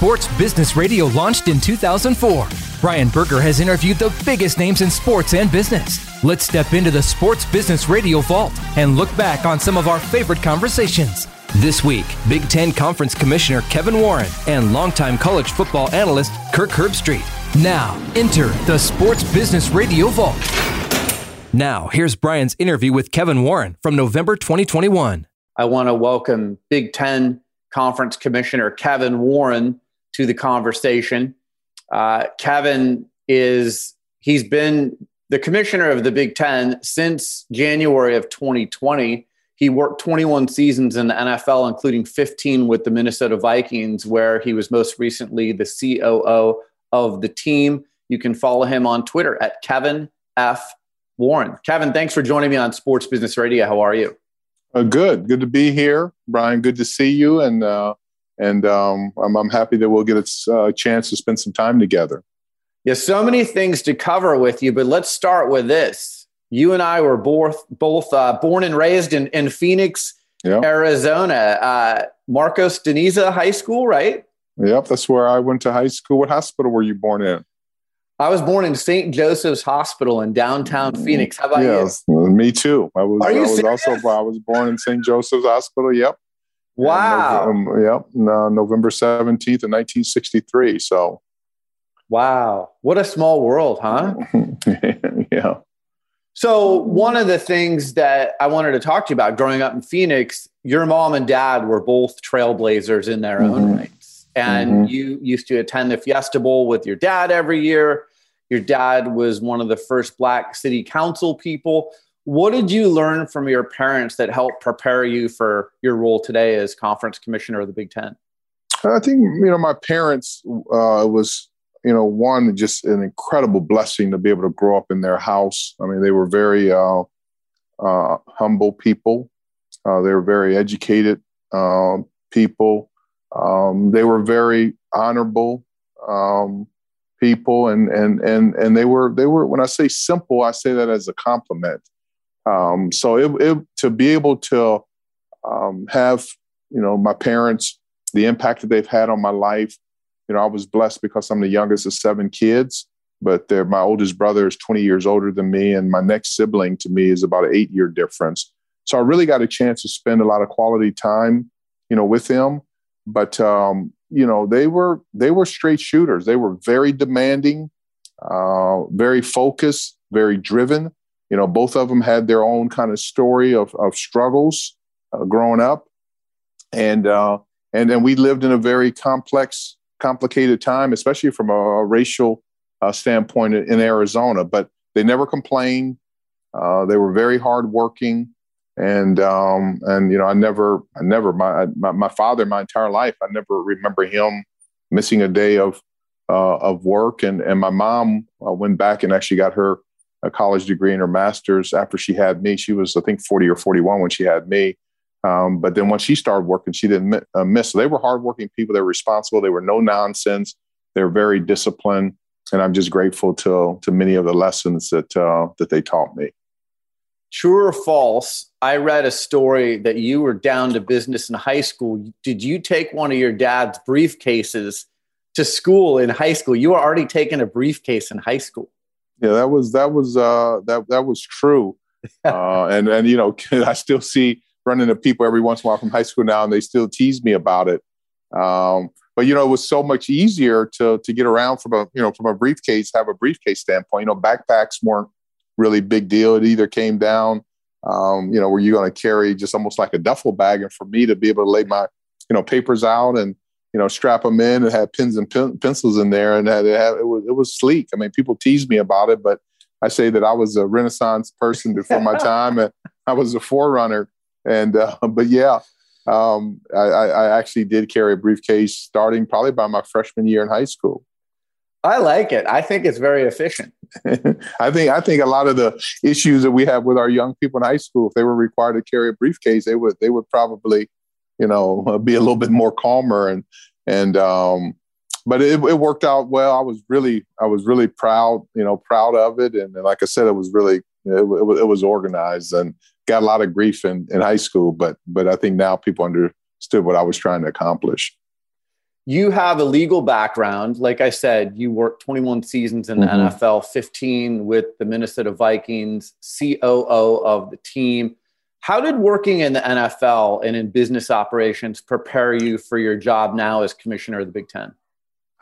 Sports Business Radio launched in 2004. Brian Berger has interviewed the biggest names in sports and business. Let's step into the Sports Business Radio vault and look back on some of our favorite conversations. This week, Big Ten Conference Commissioner Kevin Warren and longtime college football analyst Kirk Herbstreit. Now, enter the Sports Business Radio vault. Now, here's Brian's interview with Kevin Warren from November 2021. I want to welcome Big Ten Conference Commissioner Kevin Warren to the conversation. Uh, Kevin is, he's been the commissioner of the Big Ten since January of 2020. He worked 21 seasons in the NFL, including 15 with the Minnesota Vikings, where he was most recently the COO of the team. You can follow him on Twitter at Kevin F. Warren. Kevin, thanks for joining me on Sports Business Radio. How are you? Uh, good. Good to be here, Brian. Good to see you. And uh, and um, I'm, I'm, happy that we'll get a uh, chance to spend some time together. Yeah, so many things to cover with you, but let's start with this. You and I were both both uh, born and raised in, in Phoenix, yep. Arizona. Uh, Marcos de Niza High School, right? Yep, that's where I went to high school. What hospital were you born in? I was born in St. Joseph's Hospital in downtown Phoenix. How about yes, you? Me too. I was, Are you I was serious? also I was born in St. Joseph's Hospital. Yep. Wow. Um, yep. Uh, November 17th of 1963. So. Wow. What a small world, huh? yeah. So, one of the things that I wanted to talk to you about growing up in Phoenix, your mom and dad were both trailblazers in their mm-hmm. own rights. And mm-hmm. you used to attend the Fiesta Bowl with your dad every year. Your dad was one of the first Black city council people. What did you learn from your parents that helped prepare you for your role today as conference commissioner of the Big Ten? I think you know my parents uh, was you know one just an incredible blessing to be able to grow up in their house. I mean, they were very uh, uh, humble people. Uh, they were very educated um, people. Um, they were very honorable um, people, and and and and they were they were. When I say simple, I say that as a compliment. Um, so it, it, to be able to um, have, you know, my parents, the impact that they've had on my life, you know, I was blessed because I'm the youngest of seven kids, but they're, my oldest brother is 20 years older than me. And my next sibling to me is about an eight year difference. So I really got a chance to spend a lot of quality time, you know, with them. But, um, you know, they were, they were straight shooters. They were very demanding, uh, very focused, very driven you know, both of them had their own kind of story of, of struggles uh, growing up. And, uh, and then we lived in a very complex, complicated time, especially from a, a racial uh, standpoint in Arizona. But they never complained. Uh, they were very hardworking, and um, and you know, I never, I never, my, my, my father, my entire life, I never remember him missing a day of uh, of work. And and my mom uh, went back and actually got her a college degree and her master's after she had me. She was, I think, 40 or 41 when she had me. Um, but then once she started working, she didn't uh, miss. So they were hardworking people. They were responsible. They were no nonsense. They were very disciplined. And I'm just grateful to, to many of the lessons that, uh, that they taught me. True or false? I read a story that you were down to business in high school. Did you take one of your dad's briefcases to school in high school? You were already taking a briefcase in high school. Yeah, that was that was uh, that that was true, uh, and and you know I still see running into people every once in a while from high school now, and they still tease me about it. Um, but you know, it was so much easier to to get around from a you know from a briefcase, have a briefcase standpoint. You know, backpacks weren't really big deal. It either came down, um, you know, were you going to carry just almost like a duffel bag, and for me to be able to lay my you know papers out and you know strap them in and have pens and pen- pencils in there, and had, it, had, it was it was sleek. I mean, people tease me about it, but I say that I was a Renaissance person before my time, and I was a forerunner. And uh, but yeah, um, I, I, actually did carry a briefcase starting probably by my freshman year in high school. I like it. I think it's very efficient. I think I think a lot of the issues that we have with our young people in high school, if they were required to carry a briefcase, they would they would probably, you know, be a little bit more calmer and and um, but it, it worked out well. I was really I was really proud, you know, proud of it, and, and like I said, it was really it, it, it was organized and got a lot of grief in, in high school, but but I think now people understood what I was trying to accomplish. You have a legal background. Like I said, you worked 21 seasons in the mm-hmm. NFL, 15 with the Minnesota Vikings, COO of the team. How did working in the NFL and in business operations prepare you for your job now as commissioner of the Big Ten?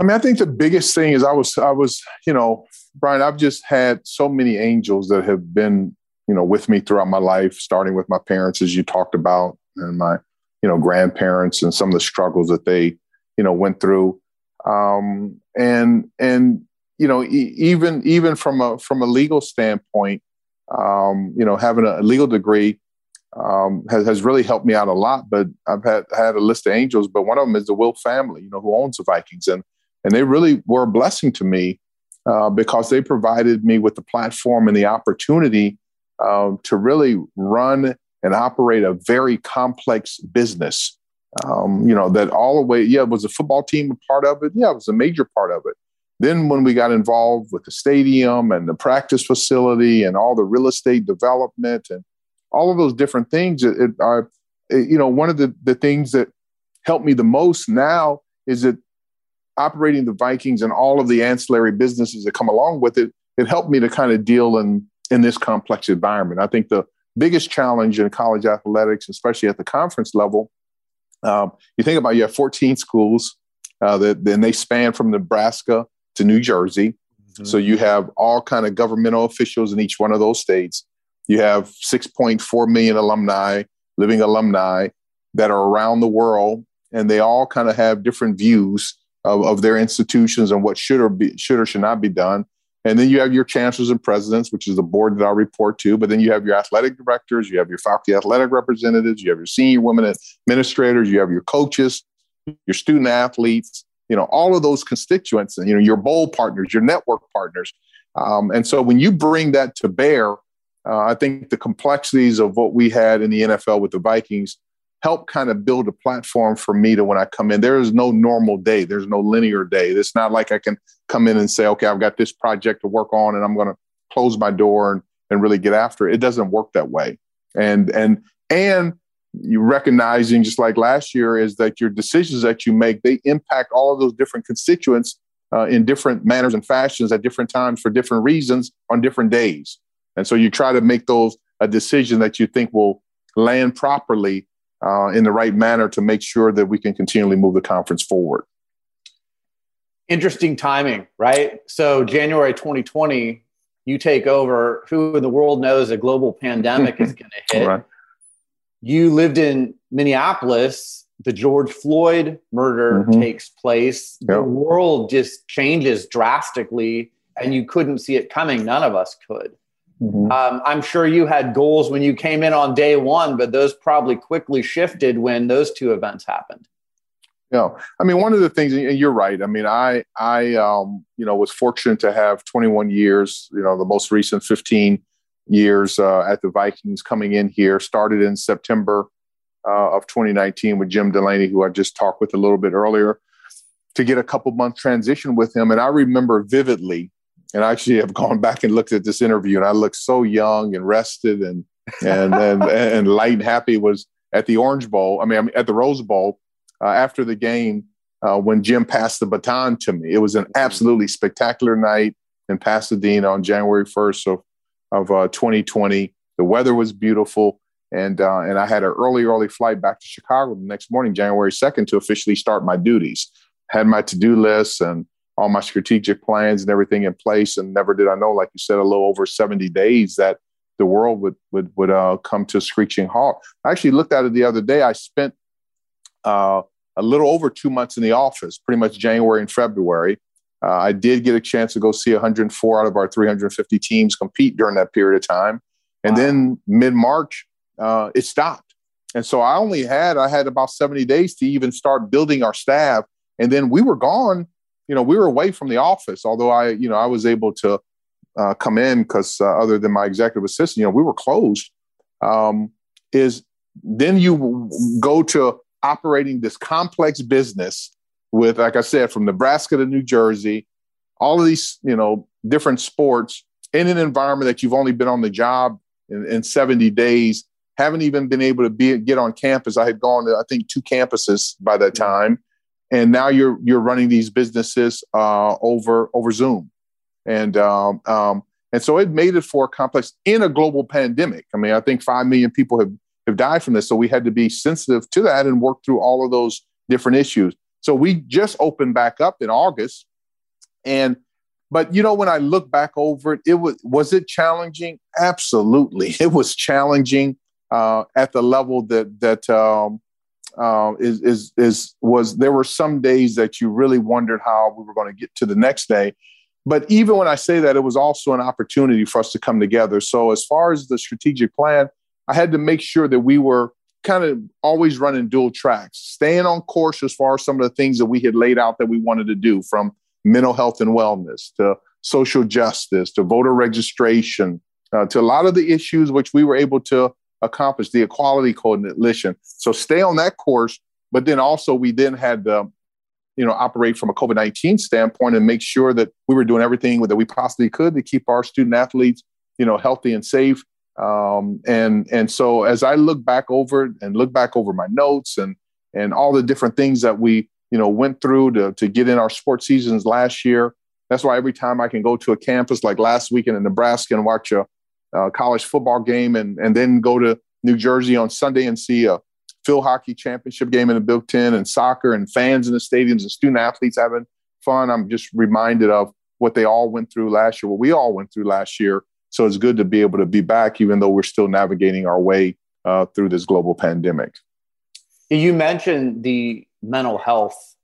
I mean, I think the biggest thing is I was, I was, you know, Brian, I've just had so many angels that have been you know with me throughout my life starting with my parents as you talked about and my you know grandparents and some of the struggles that they you know went through um, and and you know e- even even from a from a legal standpoint um, you know having a legal degree um, has, has really helped me out a lot but i've had had a list of angels but one of them is the Wilf family you know who owns the vikings and and they really were a blessing to me uh, because they provided me with the platform and the opportunity um, to really run and operate a very complex business. Um, you know, that all the way, yeah, was a football team a part of it? Yeah, it was a major part of it. Then when we got involved with the stadium and the practice facility and all the real estate development and all of those different things, it, are, you know, one of the, the things that helped me the most now is that operating the Vikings and all of the ancillary businesses that come along with it, it helped me to kind of deal in in this complex environment. I think the biggest challenge in college athletics, especially at the conference level, um, you think about you have 14 schools uh, that then they span from Nebraska to New Jersey. Mm-hmm. So you have all kind of governmental officials in each one of those states. You have 6.4 million alumni, living alumni that are around the world, and they all kind of have different views of, of their institutions and what should or be should or should not be done. And then you have your chancellors and presidents, which is the board that I report to. But then you have your athletic directors, you have your faculty athletic representatives, you have your senior women administrators, you have your coaches, your student athletes, you know, all of those constituents, and you know, your bowl partners, your network partners. Um, and so when you bring that to bear, uh, I think the complexities of what we had in the NFL with the Vikings help kind of build a platform for me to when I come in. There is no normal day. There's no linear day. It's not like I can come in and say, okay, I've got this project to work on and I'm going to close my door and, and really get after it. It doesn't work that way. And and and you recognizing just like last year is that your decisions that you make they impact all of those different constituents uh, in different manners and fashions at different times for different reasons on different days. And so you try to make those a decision that you think will land properly uh, in the right manner to make sure that we can continually move the conference forward. Interesting timing, right? So, January 2020, you take over. Who in the world knows a global pandemic is going to hit? Right. You lived in Minneapolis. The George Floyd murder mm-hmm. takes place. Yep. The world just changes drastically, and you couldn't see it coming. None of us could. Mm-hmm. Um, I'm sure you had goals when you came in on day one, but those probably quickly shifted when those two events happened. Yeah, I mean, one of the things and you're right. I mean, I I um, you know was fortunate to have 21 years. You know, the most recent 15 years uh, at the Vikings coming in here started in September uh, of 2019 with Jim Delany, who I just talked with a little bit earlier, to get a couple month transition with him. And I remember vividly and I actually have gone back and looked at this interview, and I look so young and rested and and and, and light and happy. Was at the Orange Bowl. I mean, at the Rose Bowl uh, after the game uh, when Jim passed the baton to me. It was an absolutely spectacular night in Pasadena on January first of of uh, 2020. The weather was beautiful, and uh, and I had an early early flight back to Chicago the next morning, January second, to officially start my duties. Had my to do list and all my strategic plans and everything in place, and never did I know, like you said, a little over seventy days that the world would would would uh, come to a screeching halt. I actually looked at it the other day. I spent uh, a little over two months in the office, pretty much January and February. Uh, I did get a chance to go see 104 out of our 350 teams compete during that period of time, and wow. then mid March uh, it stopped. And so I only had I had about 70 days to even start building our staff, and then we were gone. You know, we were away from the office. Although I, you know, I was able to uh, come in because uh, other than my executive assistant, you know, we were closed. Um, is then you go to operating this complex business with, like I said, from Nebraska to New Jersey, all of these, you know, different sports in an environment that you've only been on the job in, in 70 days. Haven't even been able to be get on campus. I had gone to I think two campuses by that time, and now you're you're running these businesses uh, over over Zoom and um, um, and so it made it for a complex in a global pandemic. I mean, I think five million people have have died from this, so we had to be sensitive to that and work through all of those different issues. So we just opened back up in August, and but you know when I look back over it, it was was it challenging? Absolutely, it was challenging uh, at the level that that um, uh, is is is was there were some days that you really wondered how we were going to get to the next day but even when I say that, it was also an opportunity for us to come together. So, as far as the strategic plan, I had to make sure that we were kind of always running dual tracks, staying on course as far as some of the things that we had laid out that we wanted to do from mental health and wellness to social justice to voter registration uh, to a lot of the issues which we were able to accomplish the equality coalition so stay on that course but then also we then had the you know, operate from a COVID 19 standpoint and make sure that we were doing everything that we possibly could to keep our student athletes, you know, healthy and safe. Um, and and so as I look back over and look back over my notes and and all the different things that we you know went through to to get in our sports seasons last year, that's why every time I can go to a campus like last weekend in Nebraska and watch a, a college football game and and then go to New Jersey on Sunday and see a field hockey championship game in the Big Ten and soccer and fans in the stadiums and student athletes having fun. I'm just reminded of what they all went through last year, what we all went through last year. So it's good to be able to be back, even though we're still navigating our way uh, through this global pandemic. You mentioned the mental health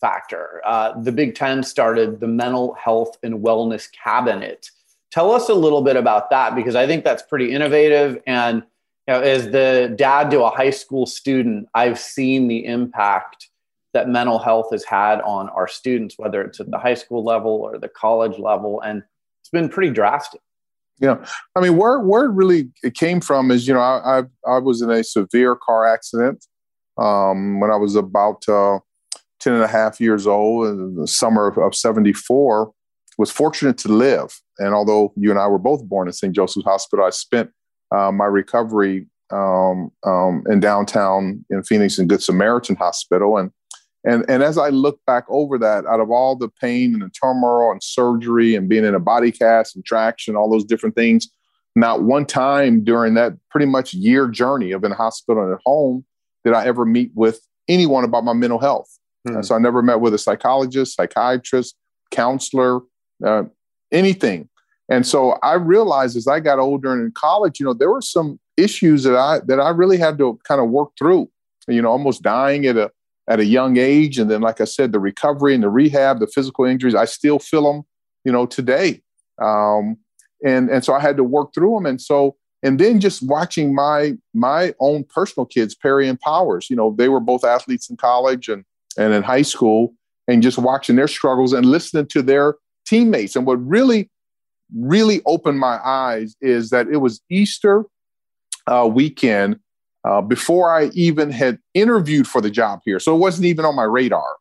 factor. Uh, the Big Ten started the Mental Health and Wellness Cabinet. Tell us a little bit about that because I think that's pretty innovative and you know, as the dad to a high school student, I've seen the impact that mental health has had on our students, whether it's at the high school level or the college level, and it's been pretty drastic. Yeah, I mean, where where it really came from is, you know, I I, I was in a severe car accident um, when I was about uh, 10 and a half years old in the summer of, of 74 was fortunate to live. And although you and I were both born at St. Joseph's Hospital, I spent uh, my recovery um, um, in downtown in Phoenix in Good Samaritan Hospital. And, and, and as I look back over that, out of all the pain and the turmoil and surgery and being in a body cast and traction, all those different things, not one time during that pretty much year journey of in hospital and at home did I ever meet with anyone about my mental health. Mm. so I never met with a psychologist, psychiatrist, counselor, uh, anything. And so I realized as I got older and in college, you know, there were some issues that I that I really had to kind of work through. You know, almost dying at a at a young age, and then, like I said, the recovery and the rehab, the physical injuries, I still feel them, you know, today. Um, and and so I had to work through them. And so and then just watching my my own personal kids, Perry and Powers, you know, they were both athletes in college and and in high school, and just watching their struggles and listening to their teammates. And what really really opened my eyes is that it was Easter uh, weekend uh, before I even had interviewed for the job here. So it wasn't even on my radar.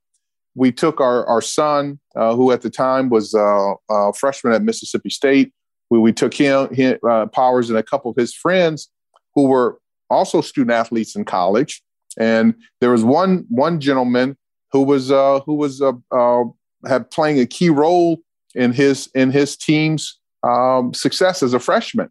We took our, our son, uh, who at the time was uh, a freshman at Mississippi State. We, we took him, him uh, Powers and a couple of his friends who were also student athletes in college. And there was one one gentleman who was uh, who was had playing a key role in his in his team's um, success as a freshman.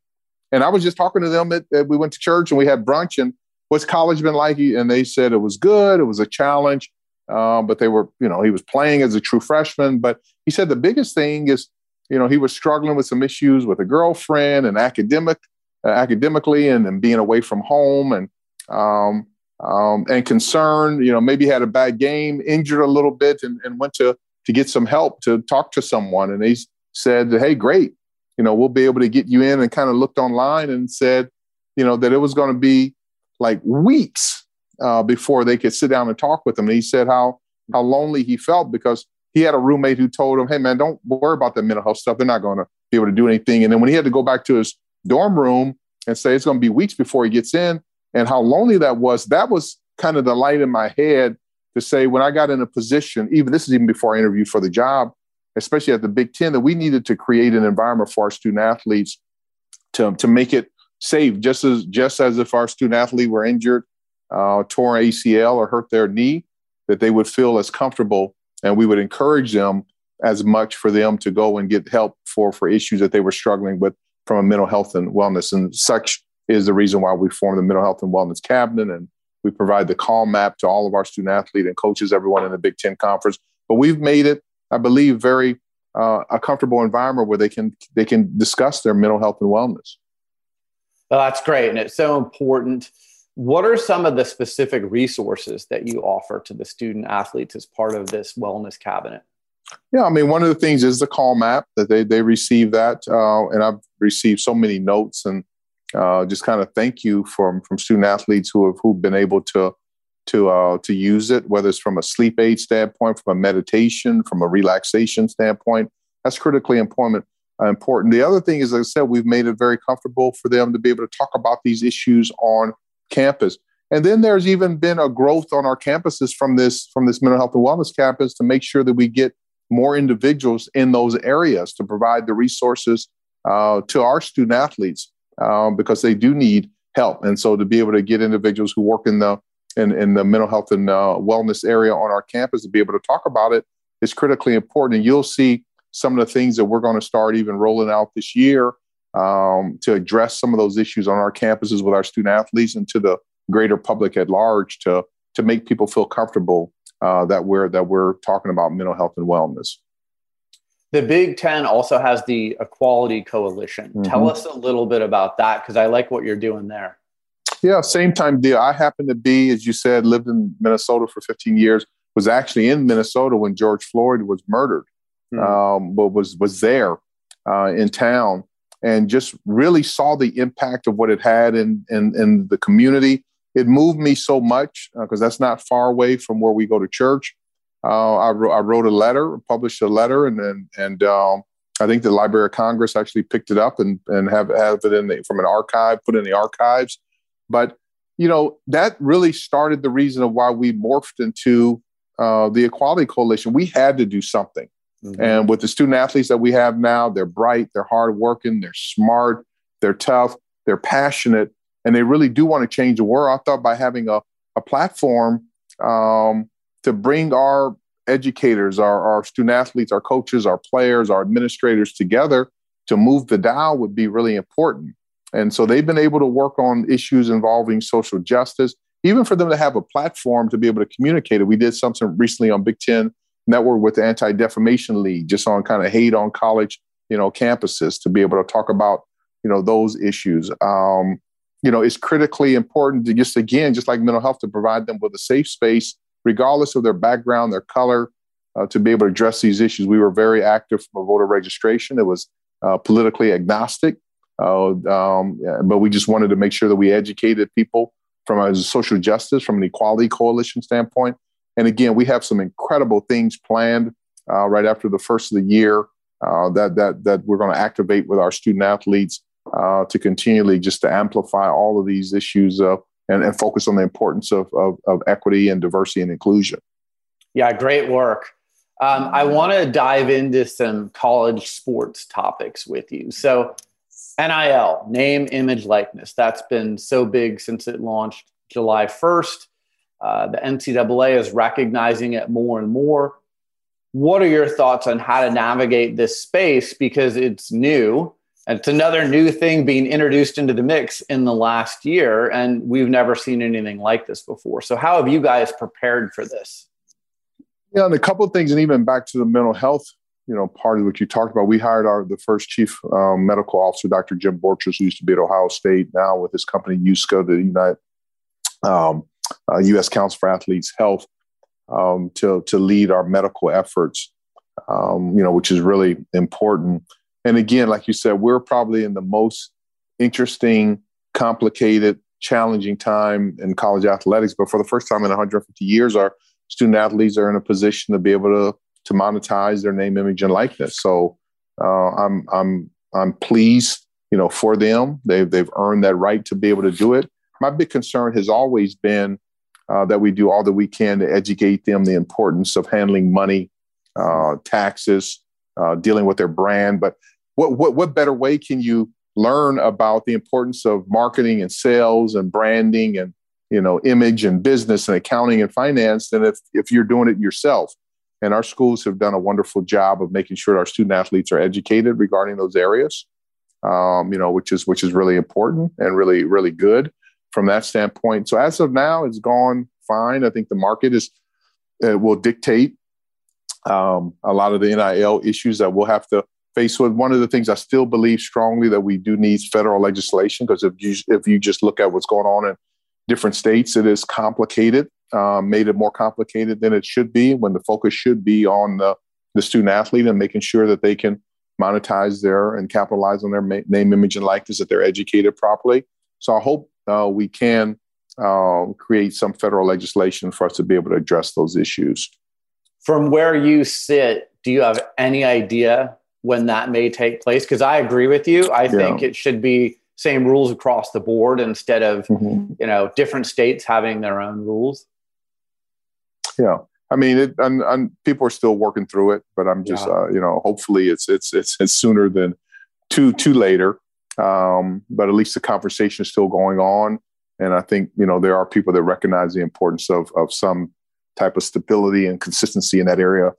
And I was just talking to them at, at, we went to church and we had brunch and what's college been like? And they said it was good. It was a challenge. Uh, but they were, you know, he was playing as a true freshman. But he said the biggest thing is, you know, he was struggling with some issues with a girlfriend and academic, uh, academically, and, and being away from home and um, um, and concerned. You know, maybe had a bad game, injured a little bit, and, and went to to get some help to talk to someone. And he said, "Hey, great, you know, we'll be able to get you in." And kind of looked online and said, you know, that it was going to be like weeks uh, before they could sit down and talk with him. And he said how how lonely he felt because he had a roommate who told him, "Hey, man, don't worry about the mental health stuff. They're not going to be able to do anything." And then when he had to go back to his dorm room and say it's going to be weeks before he gets in, and how lonely that was, that was kind of the light in my head to say when I got in a position, even this is even before I interviewed for the job, especially at the Big Ten, that we needed to create an environment for our student athletes to, to make it safe, just as just as if our student athlete were injured, uh, tore ACL or hurt their knee, that they would feel as comfortable, and we would encourage them as much for them to go and get help for for issues that they were struggling with from a mental health and wellness. And such is the reason why we formed the mental health and wellness cabinet, and we provide the Calm app to all of our student athlete and coaches, everyone in the Big Ten conference. But we've made it, I believe, very uh, a comfortable environment where they can they can discuss their mental health and wellness. Well, that's great. And it's so important. What are some of the specific resources that you offer to the student athletes as part of this wellness cabinet? Yeah, I mean, one of the things is the Calm app that they they receive that, uh, and I've received so many notes and uh, just kind of thank you from from student athletes who have who've been able to to uh, to use it, whether it's from a sleep aid standpoint, from a meditation, from a relaxation standpoint. That's critically important uh, important. The other thing is, like I said, we've made it very comfortable for them to be able to talk about these issues on campus. And then there's even been a growth on our campuses from this from this mental health and wellness campus to make sure that we get more individuals in those areas to provide the resources uh, to our student athletes um, because they do need help. And so to be able to get individuals who work in the in, in the mental health and uh, wellness area on our campus to be able to talk about it is critically important. And you'll see some of the things that we're going to start even rolling out this year um, to address some of those issues on our campuses with our student athletes and to the greater public at large to to make people feel comfortable uh, that we're that we're talking about mental health and wellness. The Big Ten also has the Equality Coalition. Mm-hmm. Tell us a little bit about that because I like what you're doing there. Yeah, same time deal. I happen to be, as you said, lived in Minnesota for 15 years. Was actually in Minnesota when George Floyd was murdered mm-hmm. um, but was was there uh, in town and just really saw the impact of what it had in in, in the community. It moved me so much because uh, that's not far away from where we go to church. Uh, I, wrote, I wrote a letter, published a letter, and and, and um, I think the Library of Congress actually picked it up and and have have it in the, from an archive, put in the archives. But you know that really started the reason of why we morphed into uh, the Equality Coalition. We had to do something. Mm-hmm. And with the student athletes that we have now, they're bright, they're hardworking, they're smart, they're tough, they're passionate, and they really do want to change the world. I thought by having a, a platform um, to bring our educators, our, our student athletes, our coaches, our players, our administrators together to move the dial would be really important. And so they've been able to work on issues involving social justice, even for them to have a platform to be able to communicate it. We did something recently on Big Ten network with the Anti Defamation League, just on kind of hate on college, you know, campuses to be able to talk about, you know, those issues. Um, you know, it's critically important to just again, just like mental health, to provide them with a safe space, regardless of their background, their color, uh, to be able to address these issues. We were very active from a voter registration. It was uh, politically agnostic, uh, um, but we just wanted to make sure that we educated people from a social justice, from an equality coalition standpoint, and again, we have some incredible things planned uh, right after the first of the year uh, that that that we're going to activate with our student athletes uh, to continually just to amplify all of these issues and, and focus on the importance of, of, of equity and diversity and inclusion. Yeah, great work. Um, I want to dive into some college sports topics with you. So, NIL, name, image, likeness, that's been so big since it launched July 1st. Uh, the NCAA is recognizing it more and more. What are your thoughts on how to navigate this space because it's new it's another new thing being introduced into the mix in the last year, and we've never seen anything like this before. So, how have you guys prepared for this? Yeah, and a couple of things, and even back to the mental health, you know, part of what you talked about. We hired our the first chief um, medical officer, Dr. Jim Borchers, who used to be at Ohio State, now with his company USCA, the United um, uh, U.S. Council for Athletes Health, um, to to lead our medical efforts. Um, you know, which is really important and again, like you said, we're probably in the most interesting, complicated, challenging time in college athletics. But for the first time in 150 years, our student athletes are in a position to be able to to monetize their name, image, and likeness. So uh, I'm I'm I'm pleased, you know, for them. They've they've earned that right to be able to do it. My big concern has always been uh, that we do all that we can to educate them the importance of handling money, uh, taxes, uh, dealing with their brand. But what, what, what better way can you learn about the importance of marketing and sales and branding and you know image and business and accounting and finance than if, if you're doing it yourself? And our schools have done a wonderful job of making sure our student athletes are educated regarding those areas um, you know which is which is really important and really really good from that standpoint. So as of now it's gone fine. I think the market is uh, will dictate um, a lot of the nil issues that we'll have to faced with one of the things I still believe strongly that we do need federal legislation because if you if you just look at what's going on in different states, it is complicated, um, made it more complicated than it should be. When the focus should be on the the student athlete and making sure that they can monetize their and capitalize on their ma- name, image, and likeness, that they're educated properly. So I hope uh, we can uh, create some federal legislation for us to be able to address those issues. From where you sit, do you have any idea when that may take place because i agree with you. I yeah. think it should be same rules across the board instead of mm-hmm. you know different states having their own rules. Yeah. I mean it, and, and people are still working through it but i'm just yeah. uh, you know hopefully it's, it's it's it's sooner than too too later. Um, but at least the conversation is still going on. And i think you know there are people that recognize the importance of of some type of stability and consistency in that area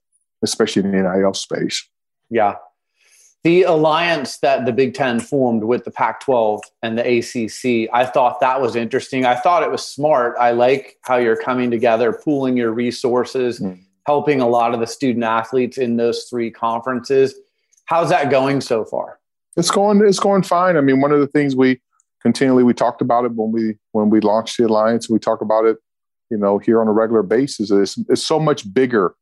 especially in the nil space. Yeah the alliance that the Big Ten formed with the Pac 12 and the ACC, I thought that was interesting. I thought it was smart. I like how you're coming together, pooling your resources, mm. helping a lot of the student athletes in those three conferences. How's that going so far? It's going it's going fine. I mean, one of the things we continually we talked about it when we when we launched the alliance. We talk about it, you know, here on a regular basis. It's, it's so much bigger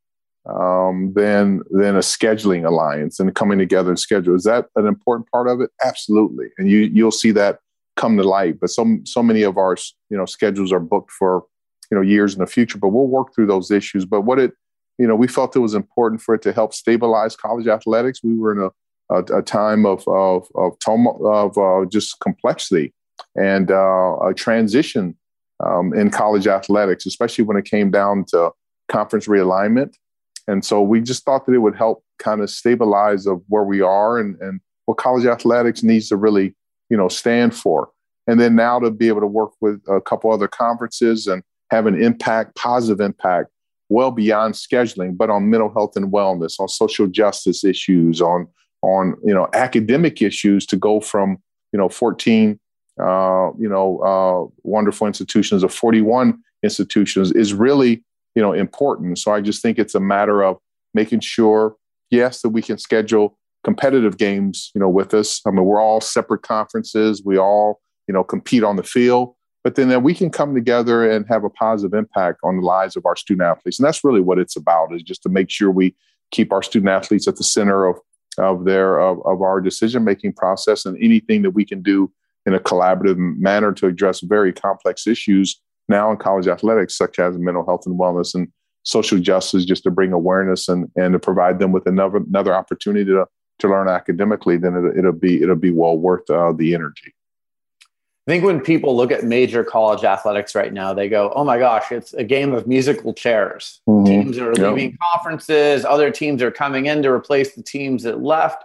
um, than than a scheduling alliance and coming together and schedule. Is that an important part of it? Absolutely, and you you'll see that come to light. But so so many of our you know schedules are booked for you know years in the future. But we'll work through those issues. But what it you know we felt it was important for it to help stabilize college athletics. We were in a a, a time of of of, of uh, just complexity and uh, a transition um, in college athletics, especially when it came down to conference realignment and so we just thought that it would help kind of stabilize of where we are and, and what college athletics needs to really, you know, stand for. And then now to be able to work with a couple other conferences and have an impact, positive impact, well beyond scheduling, but on mental health and wellness, on social justice issues, on on you know academic issues to go from you know 14 uh, you know uh, wonderful institutions of 41 institutions is really you know important. So i just think it's a matter of making sure yes that we can schedule competitive games you know with us. I mean we're all separate conferences. We all you know compete on the field but then that we can come together and have a positive impact on the lives of our student athletes. And that's really what it's about is just to make sure we keep our student athletes at the center of of their of, of our decision making process and anything that we can do in a collaborative manner to address very complex issues now in college athletics, such as mental health and wellness and social justice, just to bring awareness and, and to provide them with another another opportunity to, to learn academically, then it, will be it'll be well worth uh, the energy. I think when people look at major college athletics right now, they go, "Oh my gosh, it's a game of musical chairs. Mm-hmm. Teams are leaving yep. conferences, other teams are coming in to replace the teams that left."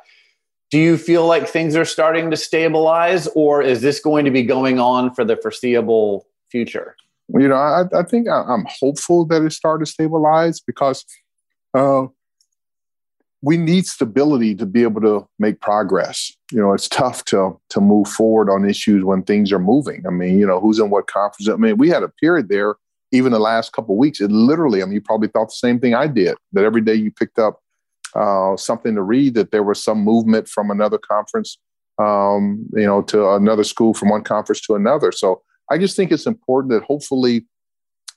Do you feel like things are starting to stabilize, or is this going to be going on for the foreseeable future? You know, I, I think I, am hopeful that it started to stabilize because uh, we need stability to be able to make progress. You know, it's tough to to move forward on issues when things are moving. I mean, you know, who's in what conference? I mean, we had a period there, even the last couple weeks. It literally, I mean, you probably thought the same thing I did. That every day you picked up uh, something to read, that there was some movement from another conference, um, you know, to another school, from one conference to another. So I just think it's important that hopefully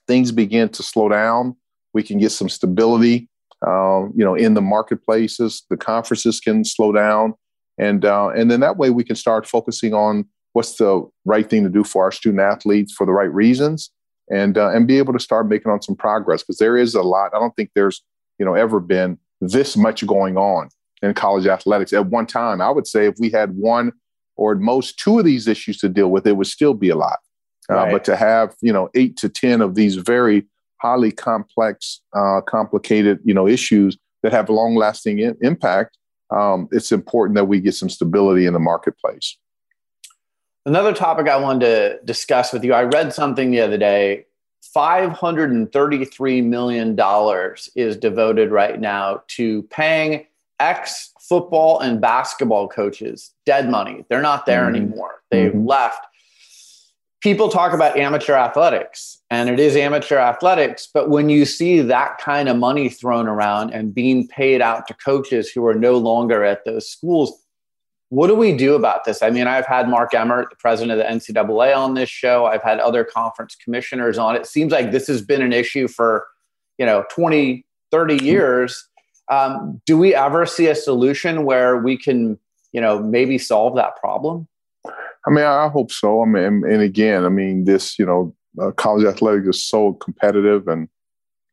things begin to slow down. We can get some stability uh, you know, in the marketplaces. The conferences can slow down, and uh, and then that way we can start focusing on what's the right thing to do for our student athletes for the right reasons, and uh, and be able to start making on some progress because there is a lot. I don't think there's you know ever been this much going on in college athletics at one time. I would say if we had one or at most two of these issues to deal with, it would still be a lot. Uh, right. but to have you know eight to ten of these very highly complex, uh, complicated, you know, issues that have long-lasting I- impact, um, it's important that we get some stability in the marketplace. Another topic I wanted to discuss with you. I read something the other day. $533 million is devoted right now to paying ex football and basketball coaches dead money. They're not there mm-hmm. anymore. They've mm-hmm. left people talk about amateur athletics and it is amateur athletics but when you see that kind of money thrown around and being paid out to coaches who are no longer at those schools what do we do about this? I mean i've had mark emmert the president of the ncaa on this show. I've had other conference commissioners on. It seems like this has been an issue for you know 20 30 years. Um, do we ever see a solution where we can you know maybe solve that problem I mean, I hope so. I mean, and again, I mean, this, you know, uh, college athletics is so competitive, and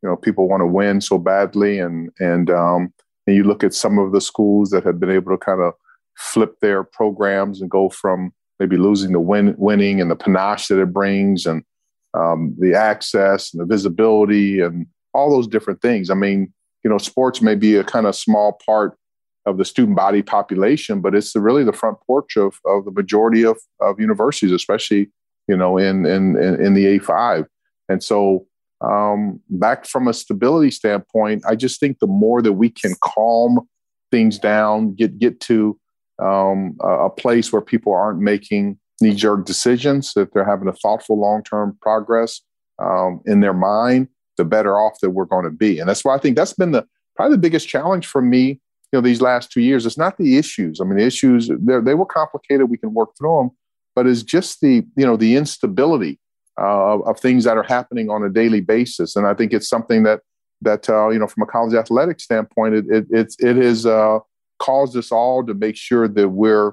you know, people want to win so badly, and and um, and you look at some of the schools that have been able to kind of flip their programs and go from maybe losing to win, winning, and the panache that it brings, and um, the access and the visibility, and all those different things. I mean, you know, sports may be a kind of small part of the student body population, but it's the, really the front porch of, of the majority of, of universities, especially you know in in in the A5. And so, um, back from a stability standpoint, I just think the more that we can calm things down, get get to um, a, place where people aren't making knee jerk decisions, that they're having a thoughtful long term progress um, in their mind, the better off that we're going to be. And that's why I think that's been the probably the biggest challenge for me you know these last two years it's not the issues. I mean the issues they were complicated. We can work through them but it's just the you know the instability uh, of, things that are happening on a daily basis. And i think it's something that that uh, you know from a college athletic standpoint it it it, it has uh, caused us all to make sure that we're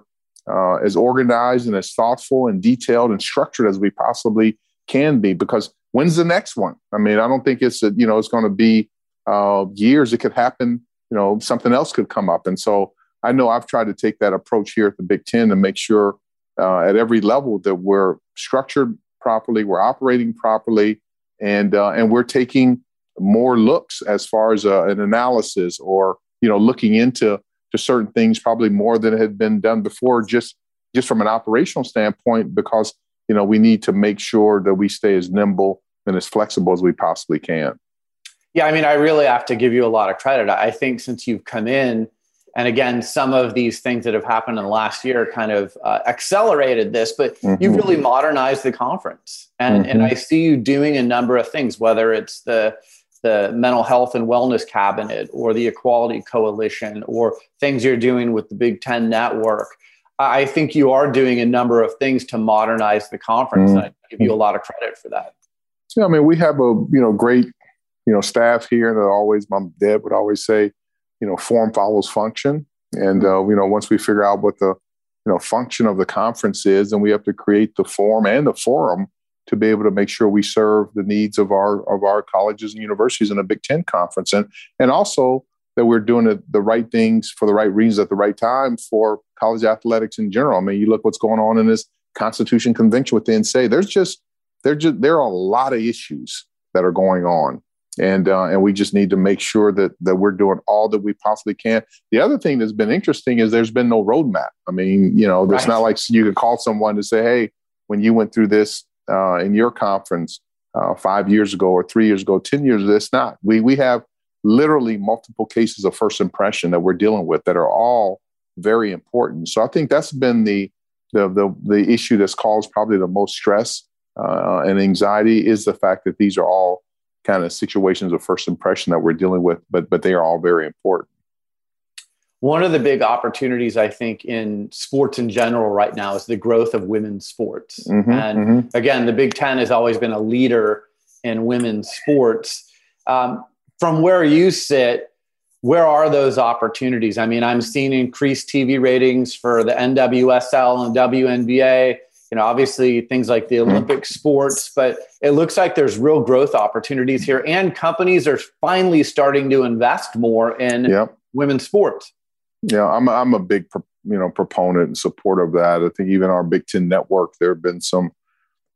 uh, as organized and as thoughtful and detailed and structured as we possibly can be. Because when's the next one? I mean i don't think it's a, you know it's going to be uh, years. It could happen you know something else could come up. And so i know i've tried to take that approach here at the big ten to make sure uh, at every level that we're structured properly we're operating properly and uh, and we're taking more looks as far as uh, an analysis or you know looking into to certain things probably more than had been done before just just from an operational standpoint because you know we need to make sure that we stay as nimble and as flexible as we possibly can yeah, I mean, I really have to give you a lot of credit. I think since you've come in, and again, some of these things that have happened in the last year kind of uh, accelerated this, but mm-hmm. you've really modernized the conference. And, mm-hmm. and I see you doing a number of things, whether it's the the mental health and wellness cabinet or the equality coalition or things you're doing with the big 10 network i think you are doing a number of things to modernize the conference mm-hmm. and i give you a lot of credit for that yeah, I mean, we have a you know great you know, staff here, and always my dad would always say, you know, form follows function, and uh, you know, once we figure out what the you know function of the conference is, then we have to create the form and the forum to be able to make sure we serve the needs of our of our colleges and universities in a Big Ten conference, and and also that we're doing the, the right things for the right reasons at the right time for college athletics in general. I mean, you look what's going on in this Constitution Convention with the NCAA. There's just there just there are a lot of issues that are going on and uh, and we just need to make sure that that we're doing all that we possibly can. The other thing that's been interesting is there's been no roadmap. I mean, you know, it's right. not like you can call someone to say, "Hey, when you went through this uh, in your conference uh, five years ago, or three years ago, ten years ago," it's not. We we have literally multiple cases of first impression that we're dealing with that are all very important. So I think that's been the the the, the issue that's caused probably the most stress uh, and anxiety is the fact that these are all kind of situations of first impression that we're dealing with, but but they are all very important. One of the big opportunities I think in sports in general right now is the growth of women's sports. Mm-hmm, and mm-hmm. again, the Big Ten has always been a leader in women's sports. Um, from where you sit, where are those opportunities? I mean, I'm seeing increased TV ratings for the NWSL and WNBA. You know, obviously things like the mm-hmm. Olympic sports, but it looks like there's real growth opportunities here, and companies are finally starting to invest more in yep. women's sports. Yeah, I'm I'm a big you know proponent and support of that. I think even our Big Ten network, there have been some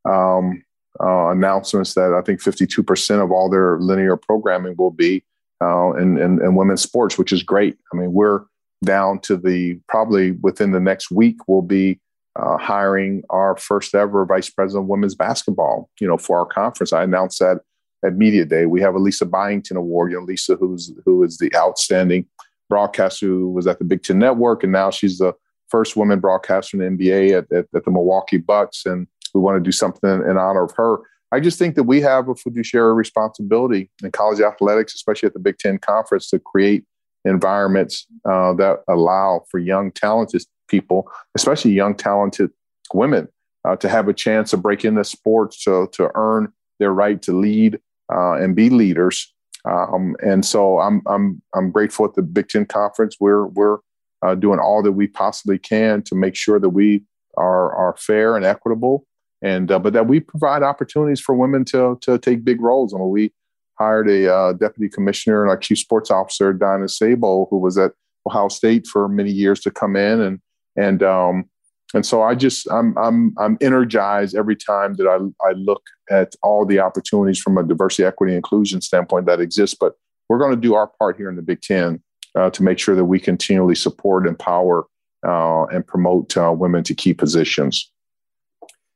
um, uh, announcements that I think 52% of all their linear programming will be uh, in, in, in, women's sports, which is great. I mean, we're down to the probably within the next week, we'll be uh, hiring our first ever vice president of women's basketball, you know, for our conference. I announced that at Media Day. We have a Lisa Byington Award, you know, Lisa, who's, who is the outstanding broadcaster who was at the Big Ten Network, and now she's the first woman broadcaster in the NBA at, at, at the Milwaukee Bucks. And we want to do something in honor of her. I just think that we have a fiduciary responsibility in college athletics, especially at the Big Ten Conference, to create environments uh, that allow for young, talented people, especially young, talented women, uh, to have a chance to break into sports, to, to earn their right to lead uh, and be leaders. Um, and so I'm, I'm, I'm grateful at the Big Ten Conference. We're, we're uh, doing all that we possibly can to make sure that we are, are fair and equitable and uh, but that we provide opportunities for women to to take big roles. I mean, we hired a uh, deputy commissioner and our chief sports officer, Donna Sabo, who was at Ohio State for many years, to come in and and um, and so I just I'm I'm I'm energized every time that I I look at all the opportunities from a diversity, equity, inclusion standpoint that exist. But we're going to do our part here in the Big Ten uh, to make sure that we continually support, empower, uh, and promote uh, women to key positions.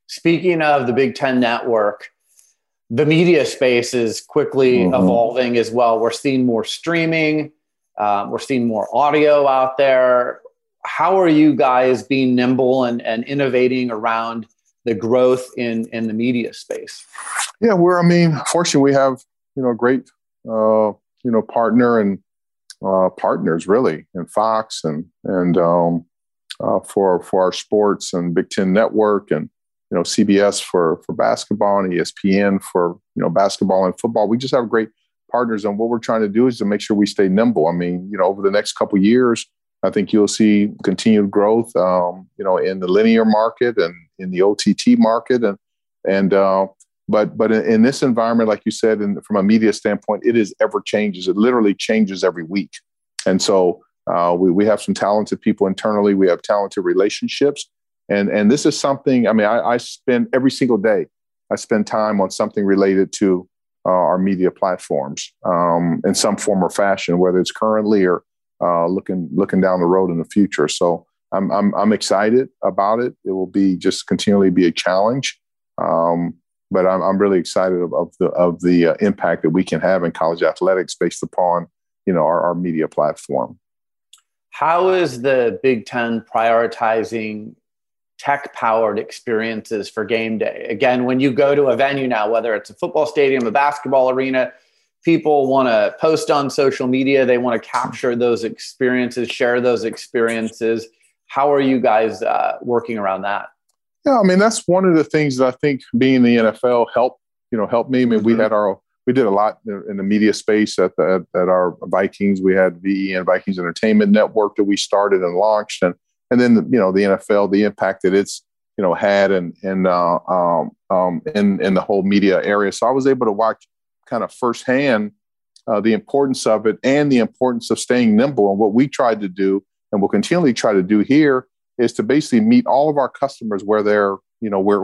Speaking of the Big Ten network, the media space is quickly mm-hmm. evolving as well. We're seeing more streaming, uh, we're seeing more audio out there. How are you guys being nimble and, and innovating around the growth in, in the media space? Yeah, we're, I mean, fortunately, we have, you know, a great, uh, you know, partner and uh, partners really in Fox and, and um, uh, for, for our sports and Big Ten network and, you know CBS for for basketball and ESPN for you know basketball and football. We just have great partners, and what we're trying to do is to make sure we stay nimble. I mean, you know, over the next couple years, I think you'll see continued growth, um, you know, in the linear market and in the OTT market, and and uh, but but in, in, this environment, like you said, from a media standpoint, it is ever changes. It literally changes every week, and so uh, we we have some talented people internally. We have talented relationships, and and this is something. I mean, I, I spend every single day. I spend time on something related to uh, our media platforms um, in some form or fashion, whether it's currently or uh, looking looking down the road in the future. So I'm I'm, I'm excited about it. It will be just continually be a challenge, um, but I'm, I'm really excited of, of the of the uh, impact that we can have in college athletics based upon you know our, our media platform. How is the Big Ten prioritizing tech powered experiences for game day. Again, when you go to a venue now, whether it's a football stadium, a basketball arena, people want to post on social media. They want to capture those experiences, share those experiences. How are you guys uh, working around that? Yeah, I mean that's one of the things that I think being in the NFL helped. You know, helped me. I mean, mm-hmm. we had our we did a lot in the media space at the at our Vikings. We had VEN Vikings Entertainment Network that we started and launched, and and then you know the NFL, the impact that it's you know had and and uh, um, um, in in the whole media area. So I was able to watch kind of firsthand uh, the importance of it and the importance of staying nimble. And what we tried to do, and will continually try to do here, is to basically meet all of our customers where they're you know where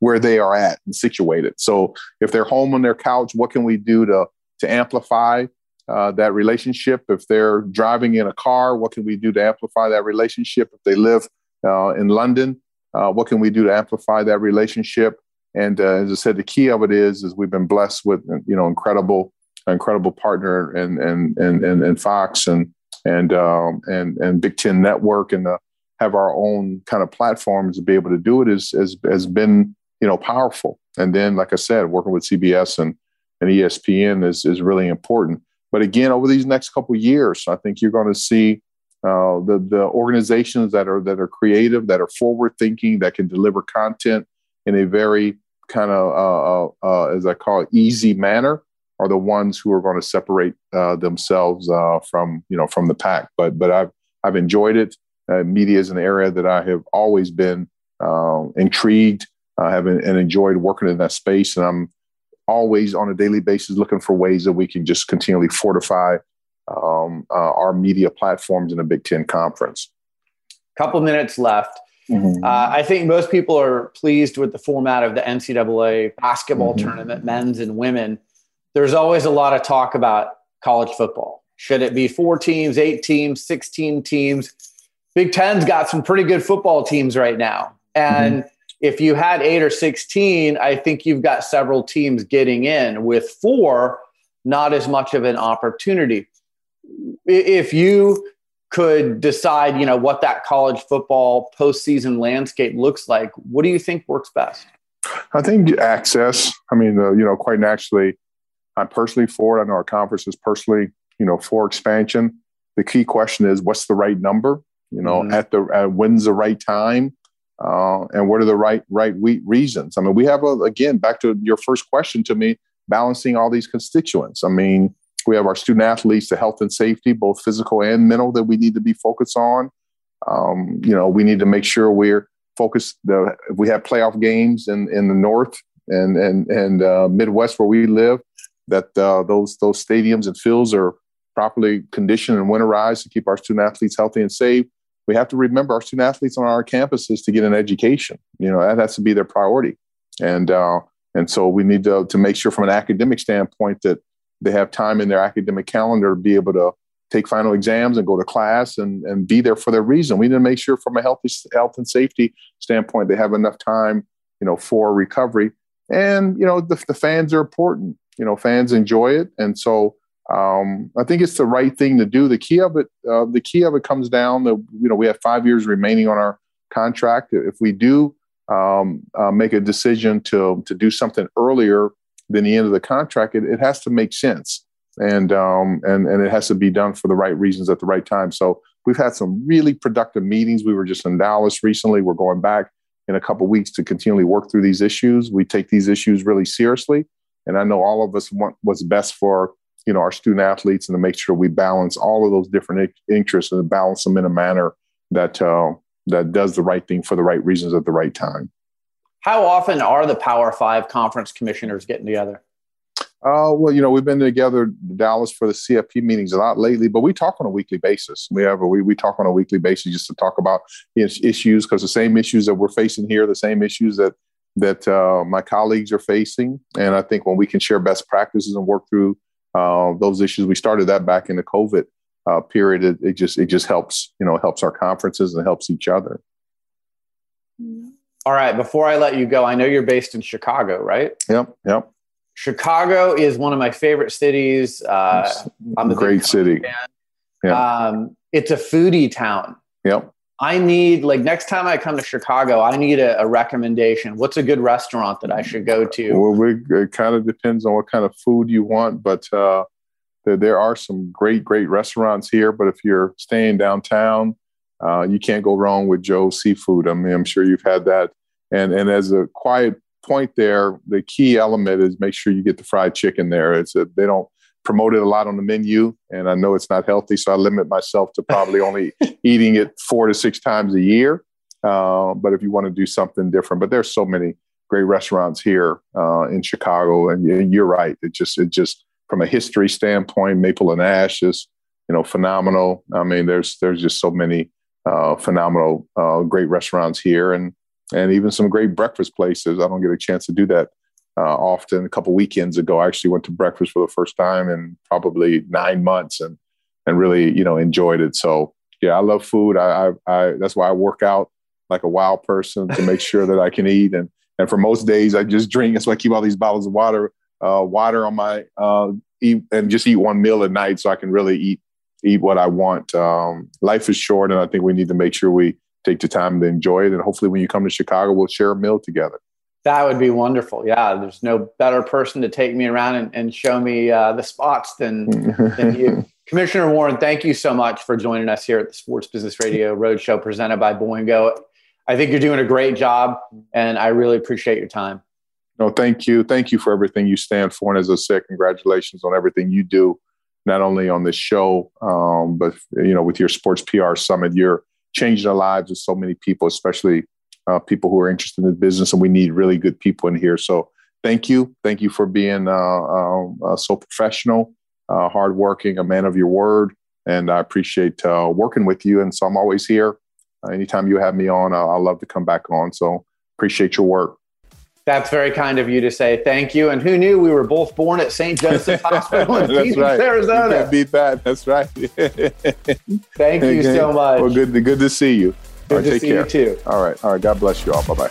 where they are at and situated. So if they're home on their couch, what can we do to to amplify uh, that relationship. If they're driving in a car, what can we do to amplify that relationship? If they live uh, in London, uh, what can we do to amplify that relationship? And uh, as I said, the key of it is is we've been blessed with you know incredible incredible partner and and and and, and Fox and and um, and and Big Ten Network and uh, have our own kind of platforms to be able to do it is has has been you know powerful. And then, like I said, working with CBS and and ESPN is is really important. But again, over these next couple years, I think you're going to see uh, the the organizations that are that are creative, that are forward thinking, that can deliver content in a very kind of uh, uh, uh, as I call it easy manner are the ones who are going to separate uh, themselves uh, from you know from the pack. But but I've I've enjoyed it. media is an area that I have always been intrigued. I have and enjoyed working in that space, and I'm always on a daily basis looking for ways that we can just continually fortify um, uh, our media platforms in a Big Ten conference. Couple minutes left. Mm-hmm. Uh, I think most people are pleased with the format of the NCAA basketball mm-hmm. tournament, men's and women. There's always a lot of talk about college football. Should it be four teams, eight teams, 16 teams? Big Ten's got some pretty good football teams right now. And mm-hmm. if you had eight or 16, I think you've got several teams getting in. With four, not as much of an opportunity. If you could decide, you know, what that college football postseason landscape looks like, what do you think works best? I think access. I mean, uh, you know, quite naturally, I'm personally for it. I know our conference is personally, you know, for expansion. The key question is, what's the right number? You know, mm-hmm. at the at when's the right time, uh, and what are the right right reasons? I mean, we have a again back to your first question to me, balancing all these constituents. I mean, we have our student athletes, the health and safety, both physical and mental, that we need to be focused on. Um, you know, we need to make sure we're focused. The, if we have playoff games in, in the north and and and uh, Midwest where we live, that uh, those those stadiums and fields are properly conditioned and winterized to keep our student athletes healthy and safe. We have to remember our student athletes on our campuses to get an education. You know, that has to be their priority, and uh, and so we need to to make sure from an academic standpoint that they have time in their academic calendar to be able to take final exams and go to class and, and be there for their reason. We need to make sure from a healthy health and safety standpoint, they have enough time, you know, for recovery. And, you know, the, the fans are important, you know, fans enjoy it. And so um, I think it's the right thing to do. The key of it, uh, the key of it comes down that, you know, we have five years remaining on our contract. If we do um, uh, make a decision to, to do something earlier, than the end of the contract, it, it has to make sense. And, um, and, and it has to be done for the right reasons at the right time. So we've had some really productive meetings. We were just in Dallas recently. We're going back in a couple weeks to continually work through these issues. We take these issues really seriously. And I know all of us want what's best for you know our student athletes and to make sure we balance all of those different interests and balance them in a manner that uh, that does the right thing for the right reasons at the right time. How often are the Power Five conference commissioners getting together? Uh, well, you know, we've been together Dallas for the CFP meetings a lot lately, but we talk on a weekly basis. We have a, we we talk on a weekly basis just to talk about issues because the same issues that we're facing here, the same issues that that uh, my colleagues are facing, and I think when we can share best practices and work through uh, those issues, we started that back in the COVID uh, period. It, it, just it just helps you know helps our conferences and helps each other. Mm-hmm. All right. Before I let you go, I know you're based in Chicago, right? Yep. Yep. Chicago is one of my favorite cities. Uh, I'm a great city. Fan. Yeah. Um, it's a foodie town. Yep. I need like next time I come to Chicago, I need a, a recommendation. What's a good restaurant that I should go to? Well, we, it kind of depends on what kind of food you want, but uh, there, there are some great, great restaurants here. But if you're staying downtown, uh, you can't go wrong with Joe's Seafood. I mean, I'm sure you've had that. And and as a quiet point there, the key element is make sure you get the fried chicken there. It's a, they don't promote it a lot on the menu, and I know it's not healthy, so I limit myself to probably only eating it four to six times a year. Uh, but if you want to do something different, but there's so many great restaurants here uh, in Chicago, and you're right. It just it just from a history standpoint, Maple and Ash is you know phenomenal. I mean, there's there's just so many uh, phenomenal, uh, great restaurants here, and and even some great breakfast places. I don't get a chance to do that uh, often. A couple weekends ago, I actually went to breakfast for the first time in probably nine months, and and really you know enjoyed it. So yeah, I love food. I, I, I that's why I work out like a wild person to make sure that I can eat. And and for most days, I just drink. That's why I keep all these bottles of water uh, water on my uh, eat and just eat one meal at night so I can really eat eat what I want. Um, life is short, and I think we need to make sure we take the time to enjoy it. And hopefully, when you come to Chicago, we'll share a meal together. That would be wonderful. Yeah, there's no better person to take me around and, and show me uh, the spots than, than you. Commissioner Warren, thank you so much for joining us here at the Sports Business Radio Roadshow presented by Boingo. I think you're doing a great job, and I really appreciate your time. No, thank you. Thank you for everything you stand for. And as I said, congratulations on everything you do, not only on this show, um, but you know, with your sports PR summit, you're changing the lives of so many people, especially uh, people who are interested in the business. And we need really good people in here. So thank you. Thank you for being uh, um, uh, so professional, uh, hardworking, a man of your word. And I appreciate uh, working with you. And so I'm always here. anytime you have me on, I'll love to come back on. So appreciate your work. That's very kind of you to say thank you. And who knew we were both born at St. Joseph's Hospital in Phoenix, right. Arizona? You can't beat that. That's right. thank you so much. Well, good to, good to see you. Good all right, to take see care. you too. All right. All right. God bless you all. Bye bye.